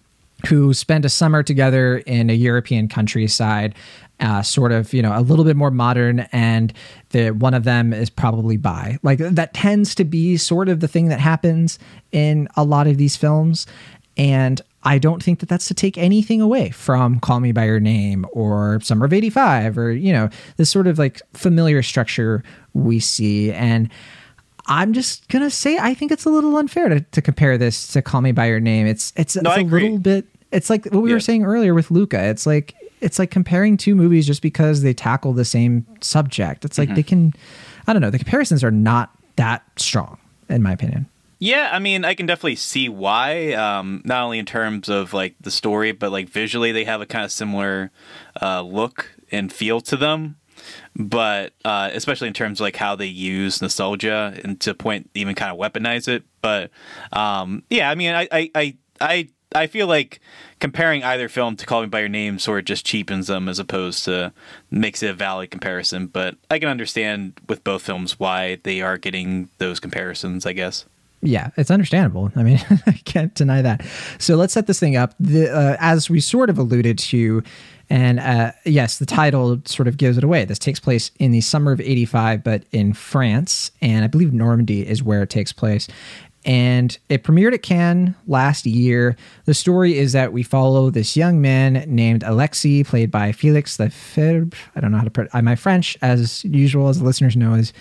who spend a summer together in a European countryside, uh, sort of, you know, a little bit more modern, and the one of them is probably bi. Like that tends to be sort of the thing that happens in a lot of these films, and I don't think that that's to take anything away from Call Me by Your Name or Summer of '85 or you know this sort of like familiar structure we see and. I'm just gonna say I think it's a little unfair to, to compare this to Call Me by Your Name. It's it's, No, it's a agree. little bit. It's like what we Yeah. were saying earlier with Luca. It's like it's like comparing two movies just because they tackle the same subject. It's like Mm-hmm. they can. I don't know. The comparisons are not that strong, in my opinion. Yeah, I mean, I can definitely see why. Um, not only in terms of like the story, but like visually, they have a kind of similar uh, look and feel to them. But uh, especially in terms of like how they use nostalgia and to point even kind of weaponize it. But um, yeah, I mean, I, I, I, I, feel like comparing either film to Call Me by Your Name sort of just cheapens them as opposed to makes it a valid comparison. But I can understand with both films why they are getting those comparisons. I guess. Yeah, it's understandable. I mean, I can't deny that. So let's set this thing up. The, uh, as we sort of alluded to, and uh, yes, the title sort of gives it away. This takes place in the summer of 85, but in France. And I believe Normandy is where it takes place. And it premiered at Cannes last year. The story is that we follow this young man named Alexei, played by Felix Lefebvre. I don't know how to put My French, as usual, as the listeners know, is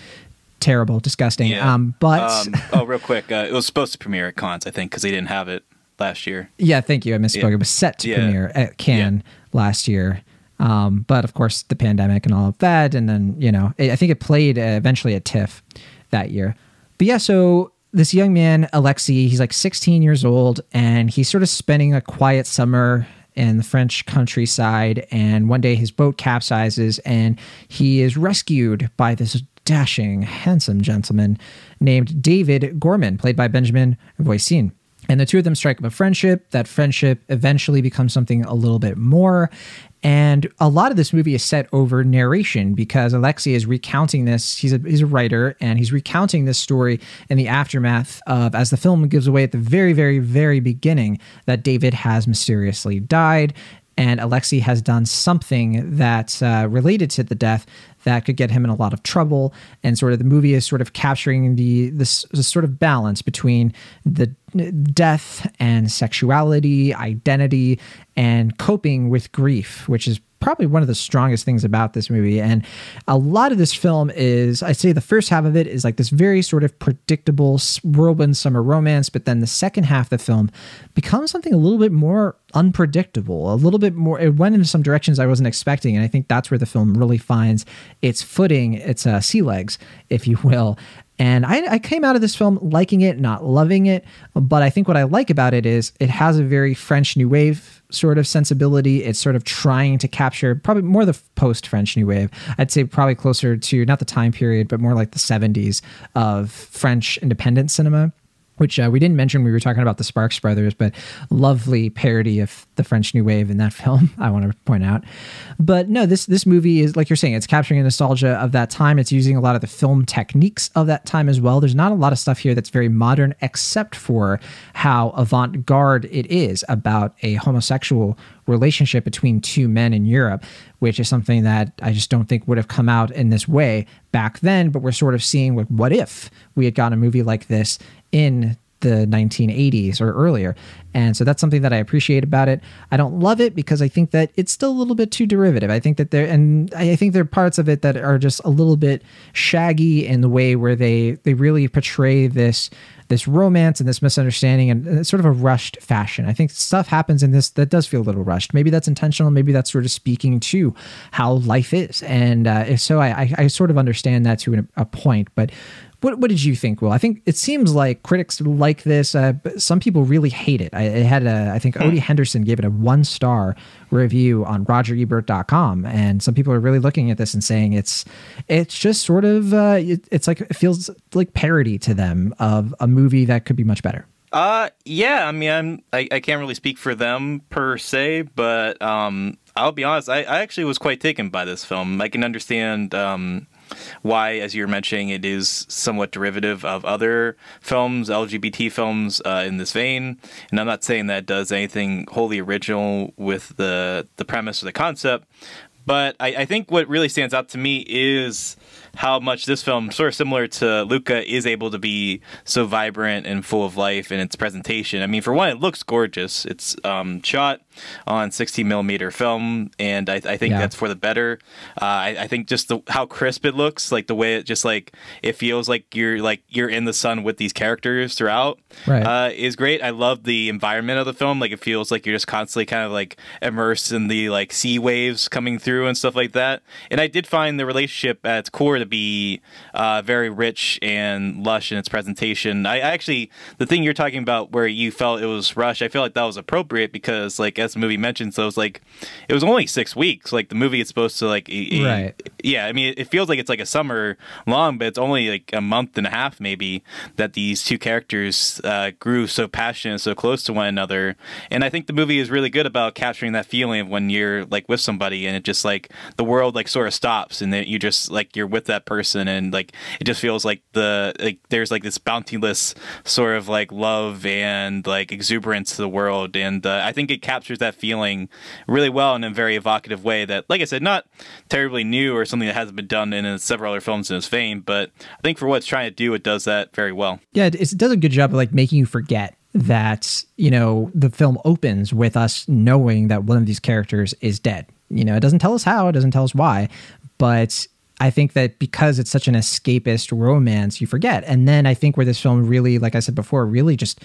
terrible, disgusting. Um, but um, oh, real quick, uh, it was supposed to premiere at Cannes, I think, because they didn't have it last year. Yeah, thank you. I misspoke. Yeah. It was set to Yeah. premiere at Cannes last year. Um, but of course, the pandemic and all of that. And then, you know, I I think it played uh, eventually at TIFF that year. But yeah, so this young man, Alexei, he's like 16 years old and he's sort of spending a quiet summer in the French countryside. And one day his boat capsizes and he is rescued by this dashing, handsome gentleman named David Gorman, played by Benjamin Voisin. And the two of them strike up a friendship. That friendship eventually becomes something a little bit more. And a lot of this movie is set over narration because Alexei is recounting this. He's a he's a writer and he's recounting this story in the aftermath of as the film gives away at the very, very, very beginning that David has mysteriously died. And Alexei has done something that's uh, related to the death that could get him in a lot of trouble. And sort of the movie is sort of capturing the this, this sort of balance between the death and sexuality, identity, and coping with grief, which is probably one of the strongest things about this movie. And a lot of this film is, I say the first half of it is like this very sort of predictable whirlwind summer romance, but then the second half of the film becomes something a little bit more unpredictable, a little bit more. It went into some directions I wasn't expecting. And I think that's where the film really finds its footing, its uh, sea legs, if you will. And I, I, came out of this film liking it, not loving it. But I think what I like about it is it has a very French New Wave sort of sensibility. It's sort of trying to capture probably more the post French New Wave. I'd say probably closer to not the time period, but more like the 70s of French independent cinema which uh, we didn't mention we were talking about the Sparks brothers, but lovely parody of the French New Wave in that film. I want to point out, but no, this this movie is like you're saying, it's capturing a nostalgia of that time. It's using a lot of the film techniques of that time as well. There's not a lot of stuff here that's very modern, except for how avant-garde it is about a homosexual relationship between two men in Europe, which is something that I just don't think would have come out in this way back then. But we're sort of seeing like, what if we had gotten a movie like this in the 1980s or earlier. And so that's something that I appreciate about it. I don't love it because I think that it's still a little bit too derivative. I think that there and I think there are parts of it that are just a little bit shaggy in the way where they they really portray this this romance and this misunderstanding in sort of a rushed fashion. I think stuff happens in this that does feel a little rushed. Maybe that's intentional. Maybe that's sort of speaking to how life is. And uh, so, I, I, I sort of understand that to a point. But what, what did you think, Will? I think it seems like critics like this. Uh, but some people really hate it. I, it had a, I think Odie Henderson gave it a one star review on RogerEbert.com, and some people are really looking at this and saying it's it's just sort of uh, it, it's like it feels like parody to them of a movie that could be much better. Uh, yeah. I mean, I'm I, I can't really speak for them per se, but um, I'll be honest. I, I actually was quite taken by this film. I can understand um why, as you were mentioning, it is somewhat derivative of other films, LGBT films uh, in this vein. And I'm not saying that does anything wholly original with the the premise or the concept, but I, I think what really stands out to me is how much this film, sort of similar to Luca, is able to be so vibrant and full of life in its presentation. I mean, for one, it looks gorgeous. It's um, shot on 16 millimeter film, and I, I think yeah. that's for the better. Uh, I, I, think just the, how crisp it looks, like the way it just like it feels like you're like you're in the sun with these characters throughout, right. uh, is great. I love the environment of the film. Like it feels like you're just constantly kind of like immersed in the like sea waves coming through and stuff like that. And I did find the relationship at its core to be uh, very rich and lush in its presentation. I, I, actually, the thing you're talking about where you felt it was rushed, I feel like that was appropriate because, like, as the movie mentioned. so it was like, it was only six weeks. Like, the movie is supposed to, like, right. yeah, I mean, it feels like it's like a summer long, but it's only like a month and a half, maybe, that these two characters uh, grew so passionate, so close to one another. And I think the movie is really good about capturing that feeling of when you're, like, with somebody and it just, like, the world, like, sort of stops and then you just, like, you're with that person and like it just feels like the like there's like this bountiless sort of like love and like exuberance to the world and uh, i think it captures that feeling really well in a very evocative way that like i said not terribly new or something that hasn't been done in several other films in its fame but i think for what it's trying to do it does that very well yeah it does a good job of like making you forget that you know the film opens with us knowing that one of these characters is dead you know it doesn't tell us how it doesn't tell us why but I think that because it's such an escapist romance, you forget. And then I think where this film really, like I said before, really just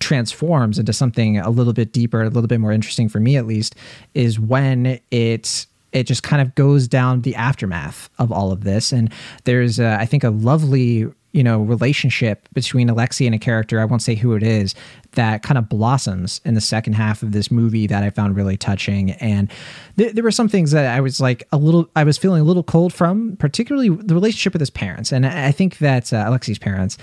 transforms into something a little bit deeper, a little bit more interesting for me at least, is when it it just kind of goes down the aftermath of all of this. And there's, I think, a lovely you know relationship between Alexei and a character I won't say who it is that kind of blossoms in the second half of this movie that I found really touching. And th- there were some things that I was like a little I was feeling a little cold from particularly the relationship with his parents. And I think that uh, Alexei's parents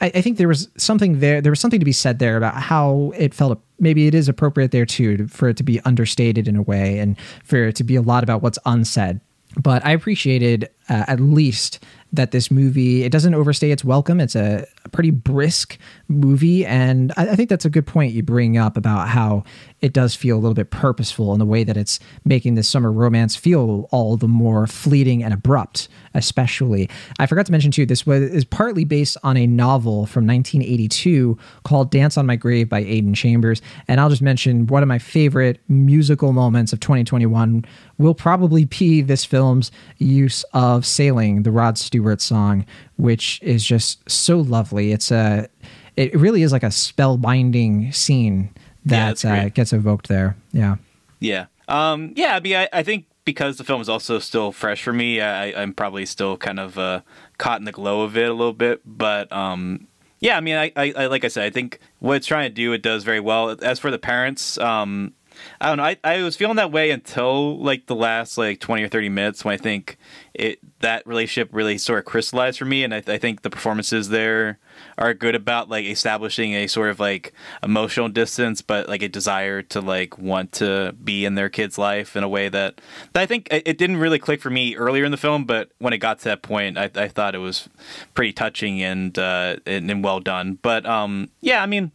I, I, think there was something there there was something to be said there about how it felt maybe it is appropriate there too for it to be understated in a way and for it to be a lot about what's unsaid. But I appreciated uh, at least that this movie it doesn't overstay its welcome. It's a, a pretty brisk movie, and I, I think that's a good point you bring up about how it does feel a little bit purposeful in the way that it's making this summer romance feel all the more fleeting and abrupt. Especially, I forgot to mention too, this was is partly based on a novel from 1982 called "Dance on My Grave" by Aidan Chambers, and I'll just mention one of my favorite musical moments of 2021 will probably be this film's use of "Sailing," the Rod Stewart song, which is just so lovely. It's a it really is like a spellbinding scene that that's uh, gets evoked there. Yeah. Yeah. Um, yeah, I mean, I, I think because the film is also still fresh for me, I, I'm probably still kind of uh, caught in the glow of it a little bit. But um, yeah, I mean, I, I, I like I said, I think what it's trying to do, it does very well. As for the parents, um, I don't know. I, I was feeling that way until like the last like 20 or 30 minutes when I think it that relationship really sort of crystallized for me. And I, I think the performances there are good about like establishing a sort of like emotional distance, but like a desire to like want to be in their kid's life in a way that, that I think it, didn't really click for me earlier in the film. But when it got to that point, I, I thought it was pretty touching and, uh, and, and well done. But um, yeah, I mean,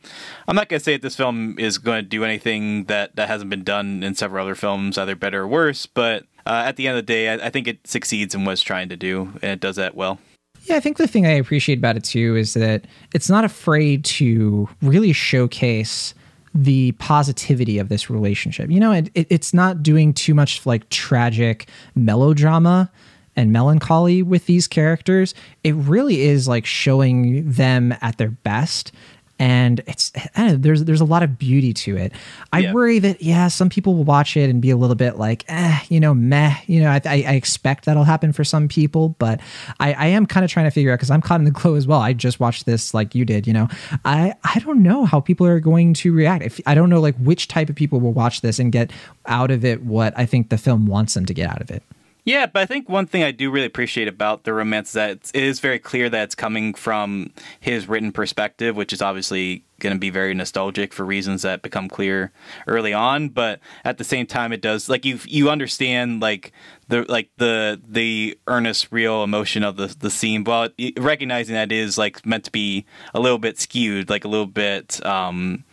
I'm not to say that this film is going to do anything that, that hasn't been done in several other films, either better or worse. But uh, at the end of the day, I, I think it succeeds in what it's trying to do, and it does that well. Yeah, I think the thing I appreciate about it too is that it's not afraid to really showcase the positivity of this relationship. You know, it, it, it's not doing too much like tragic melodrama and melancholy with these characters. It really is like showing them at their best. And it's know, there's there's a lot of beauty to it. I Yeah. worry that yeah, some people will watch it and be a little bit like, eh, you know, meh. You know, I, I, I expect that'll happen for some people, but I, I am kind of trying to figure out because I'm caught in the glow as well. I just watched this like you did. You know, I I don't know how people are going to react. If I don't know like which type of people will watch this and get out of it what I think the film wants them to get out of it. Yeah, but I think one thing I do really appreciate about the romance is that it's, very clear that it's coming from his written perspective, which is obviously going to be very nostalgic for reasons that become clear early on. But at the same time, it does like you you understand like the like the the earnest, real emotion of the the scene, while recognizing that it is like meant to be a little bit skewed, like a little bit. um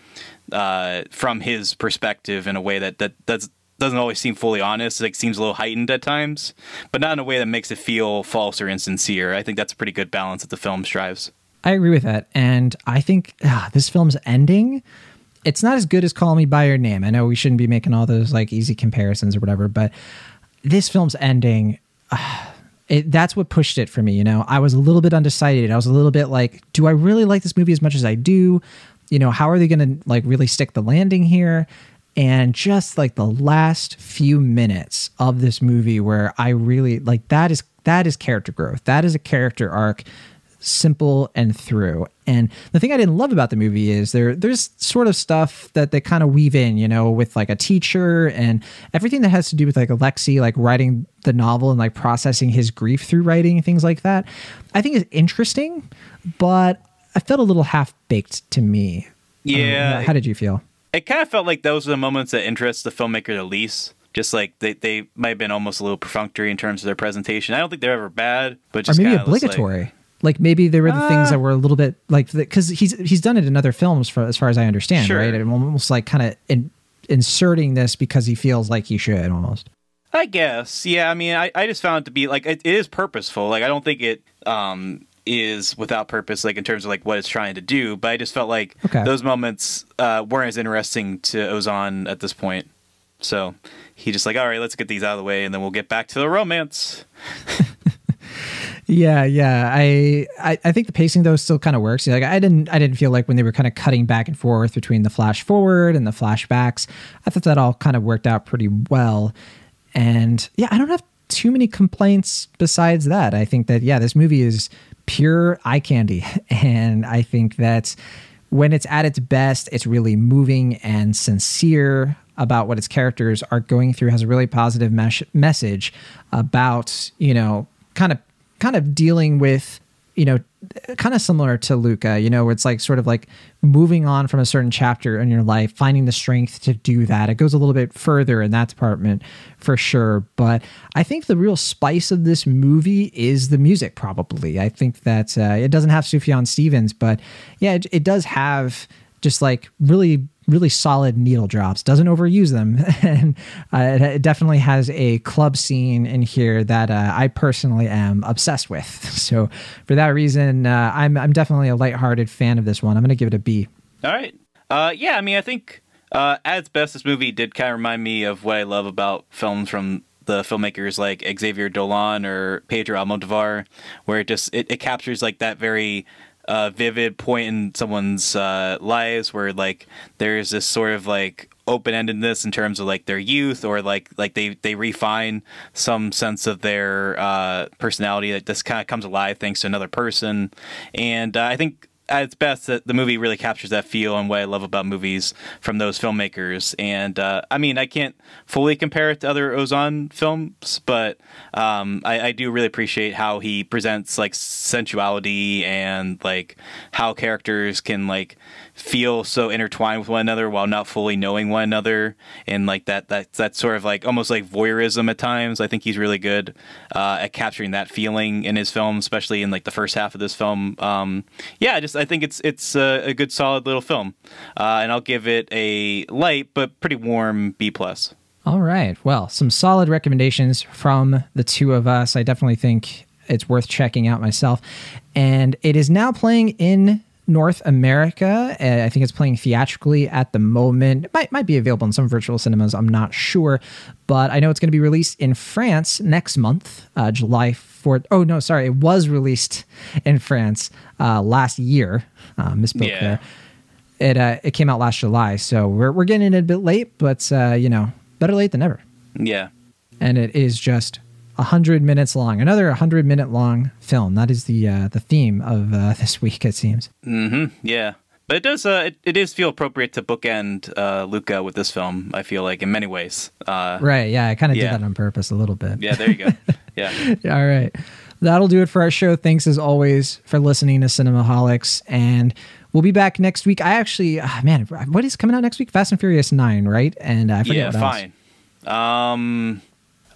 uh, from his perspective in a way that that that's, doesn't always seem fully honest. Like seems a little heightened at times, but not in a way that makes it feel false or insincere. I think that's a pretty good balance that the film strives. I agree with that, and I think ah, this film's ending. It's not as good as Call Me by Your Name. I know we shouldn't be making all those like easy comparisons or whatever, but this film's ending. ah, it, that's what pushed it for me. You know, I was a little bit undecided. I was a little bit like, do I really like this movie as much as I do? You know, how are they going to like really stick the landing here? And just like the last few minutes of this movie, where I really like that is that is character growth. That is a character arc simple and through. And the thing I didn't love about the movie is there there's sort of stuff that they kind of weave in, you know, with like a teacher and everything that has to do with like Alexi like writing the novel and like processing his grief through writing and things like that. I think is interesting, but I felt a little half baked to me. Yeah. Um, how did you feel? It kind of felt like those are the moments that interest the filmmaker the least. Just like they, they might have been almost a little perfunctory in terms of their presentation. I don't think they're ever bad, but Or just maybe kinda like- obligatory. Like, maybe there were the things Ah. that were a little bit like because he's he's done it in other films for as far as I understand, Sure. right? And almost like kind of in, inserting this because he feels like he should almost. I guess. Yeah, I mean, I, I just found it to be like it, it is purposeful. Like I don't think it um is without purpose, like in terms of like what it's trying to do. But I just felt like Okay. those moments uh, weren't as interesting to Ozon at this point. So he just like, all right, let's get these out of the way, and then we'll get back to the romance. Yeah, yeah. I, I I think the pacing though still kind of works. Like I didn't I didn't feel like when they were kind of cutting back and forth between the flash forward and the flashbacks. I thought that all kind of worked out pretty well. And yeah, I don't have too many complaints besides that. I think that yeah, this movie is pure eye candy, and I think that when it's at its best, it's really moving and sincere about what its characters are going through. Has a really positive mes- message about you know kind of kind of dealing with you know, kind of similar to Luca, you know, where it's like sort of like moving on from a certain chapter in your life, finding the strength to do that. It goes a little bit further in that department for sure. But I think the real spice of this movie is the music, probably. I think that uh, it doesn't have Sufjan Stevens, but yeah, it, it does have just like really really solid needle drops. Doesn't overuse them. And uh, it, it definitely has a club scene in here that uh, i personally am obsessed with. So for that reason uh, I'm, I'm definitely a lighthearted fan of this one. I'm gonna give it a b. All right. Uh, yeah, I mean, I think uh, at best, this movie did kind of remind me of what I love about films from the filmmakers like Xavier Dolan or Pedro Almodovar, where it just it, it captures like that very uh, vivid point in someone's uh, lives where like there's this sort of like open-endedness in terms of like their youth or like like they they refine some sense of their uh, personality that just kind of comes alive thanks to another person. And uh, i think at its best, that the movie really captures that feel and what I love about movies from those filmmakers. And uh, I mean, I can't fully compare it to other Ozon films, but um, I, I do really appreciate how he presents like sensuality and like how characters can like feel so intertwined with one another while not fully knowing one another, and like that that that sort of like almost like voyeurism at times. I think he's really good uh, at capturing that feeling in his film, especially in like the first half of this film. Um, yeah, I just I think it's it's a, a good solid little film, uh, and I'll give it a light but pretty warm B plus. All right. Well, some solid recommendations from the two of us. I definitely think it's worth checking out myself. And it is now playing in North America. I think it's playing theatrically at the moment. It might, might be available in some virtual cinemas. I'm not sure. But I know it's going to be released in France next month, uh, July 4th. Oh, no, sorry. It was released in France uh, last year. Uh, misspoke Yeah. there. It, uh, it came out last July. So we're, we're getting it a bit late, but, uh, you know, better late than never Yeah. and it is just a hundred minutes long. Another hundred minute long film. That is the uh, the theme of uh, this week. It seems. hmm Yeah. But it does. Uh, it, it does feel appropriate to bookend uh, Luca with this film. I feel like in many ways. Uh, Right. Yeah. I kind of Yeah. did that on purpose a little bit. Yeah. There you go. yeah. All right. That'll do it for our show. Thanks as always for listening to Cinemaholics, and we'll be back next week. I actually, ah, man, what is coming out next week? Fast and Furious Nine, right? And uh, I forget Yeah. what else. Fine. Um.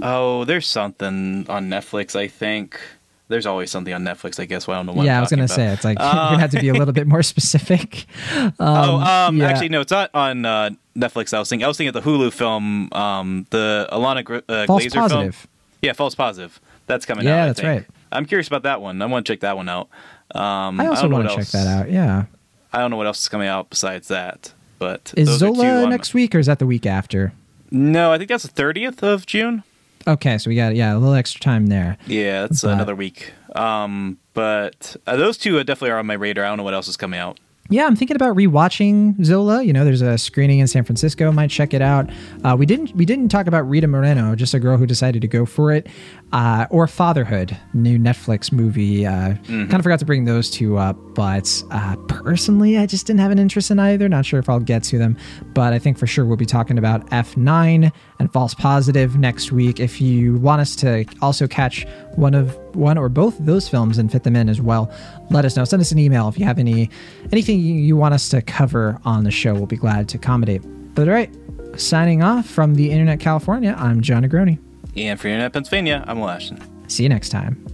Oh, there's something on Netflix. I think there's always something on Netflix. I guess. Well, I don't know what. yeah, I'm I was gonna about. say it's like Uh, you're gonna have to be a little bit more specific. oh, um, yeah. actually, no, it's not on uh, Netflix. I was thinking, I was thinking of the Hulu film, um, the Alana Gr- uh, False Glazer Positive. film. Yeah, false positive. That's coming Yeah, out. I that's right. I'm curious about that one. I want to check that one out. Um, I also don't know want to what check else- that out. Yeah. I don't know what else is coming out besides that. But Is those are two Zola on- next week or is that the week after? No, I think that's the 30th of June. Okay, so we got yeah a little extra time there. Yeah, that's But- another week. Um, but uh, those two uh, definitely are on my radar. I don't know what else is coming out. Yeah, I'm thinking about rewatching Zola. You know, there's a screening in San Francisco. Might check it out. Uh, we didn't we didn't talk about Rita Moreno, just a girl who decided to go for it, uh, or Fatherhood, new Netflix movie. Uh, Kind of forgot to bring those two up, but uh, personally, I just didn't have an interest in either. Not sure if I'll get to them, but I think for sure we'll be talking about F9 and False Positive next week. If you want us to also catch one of one or both of those films and fit them in as well, let us know. Send us an email if you have any anything you, want us to cover on the show. We'll be glad to accommodate. But all right, signing off from the Internet California, I'm Jon Negroni. And for Internet Pennsylvania, I'm Will Ashton. See you next time.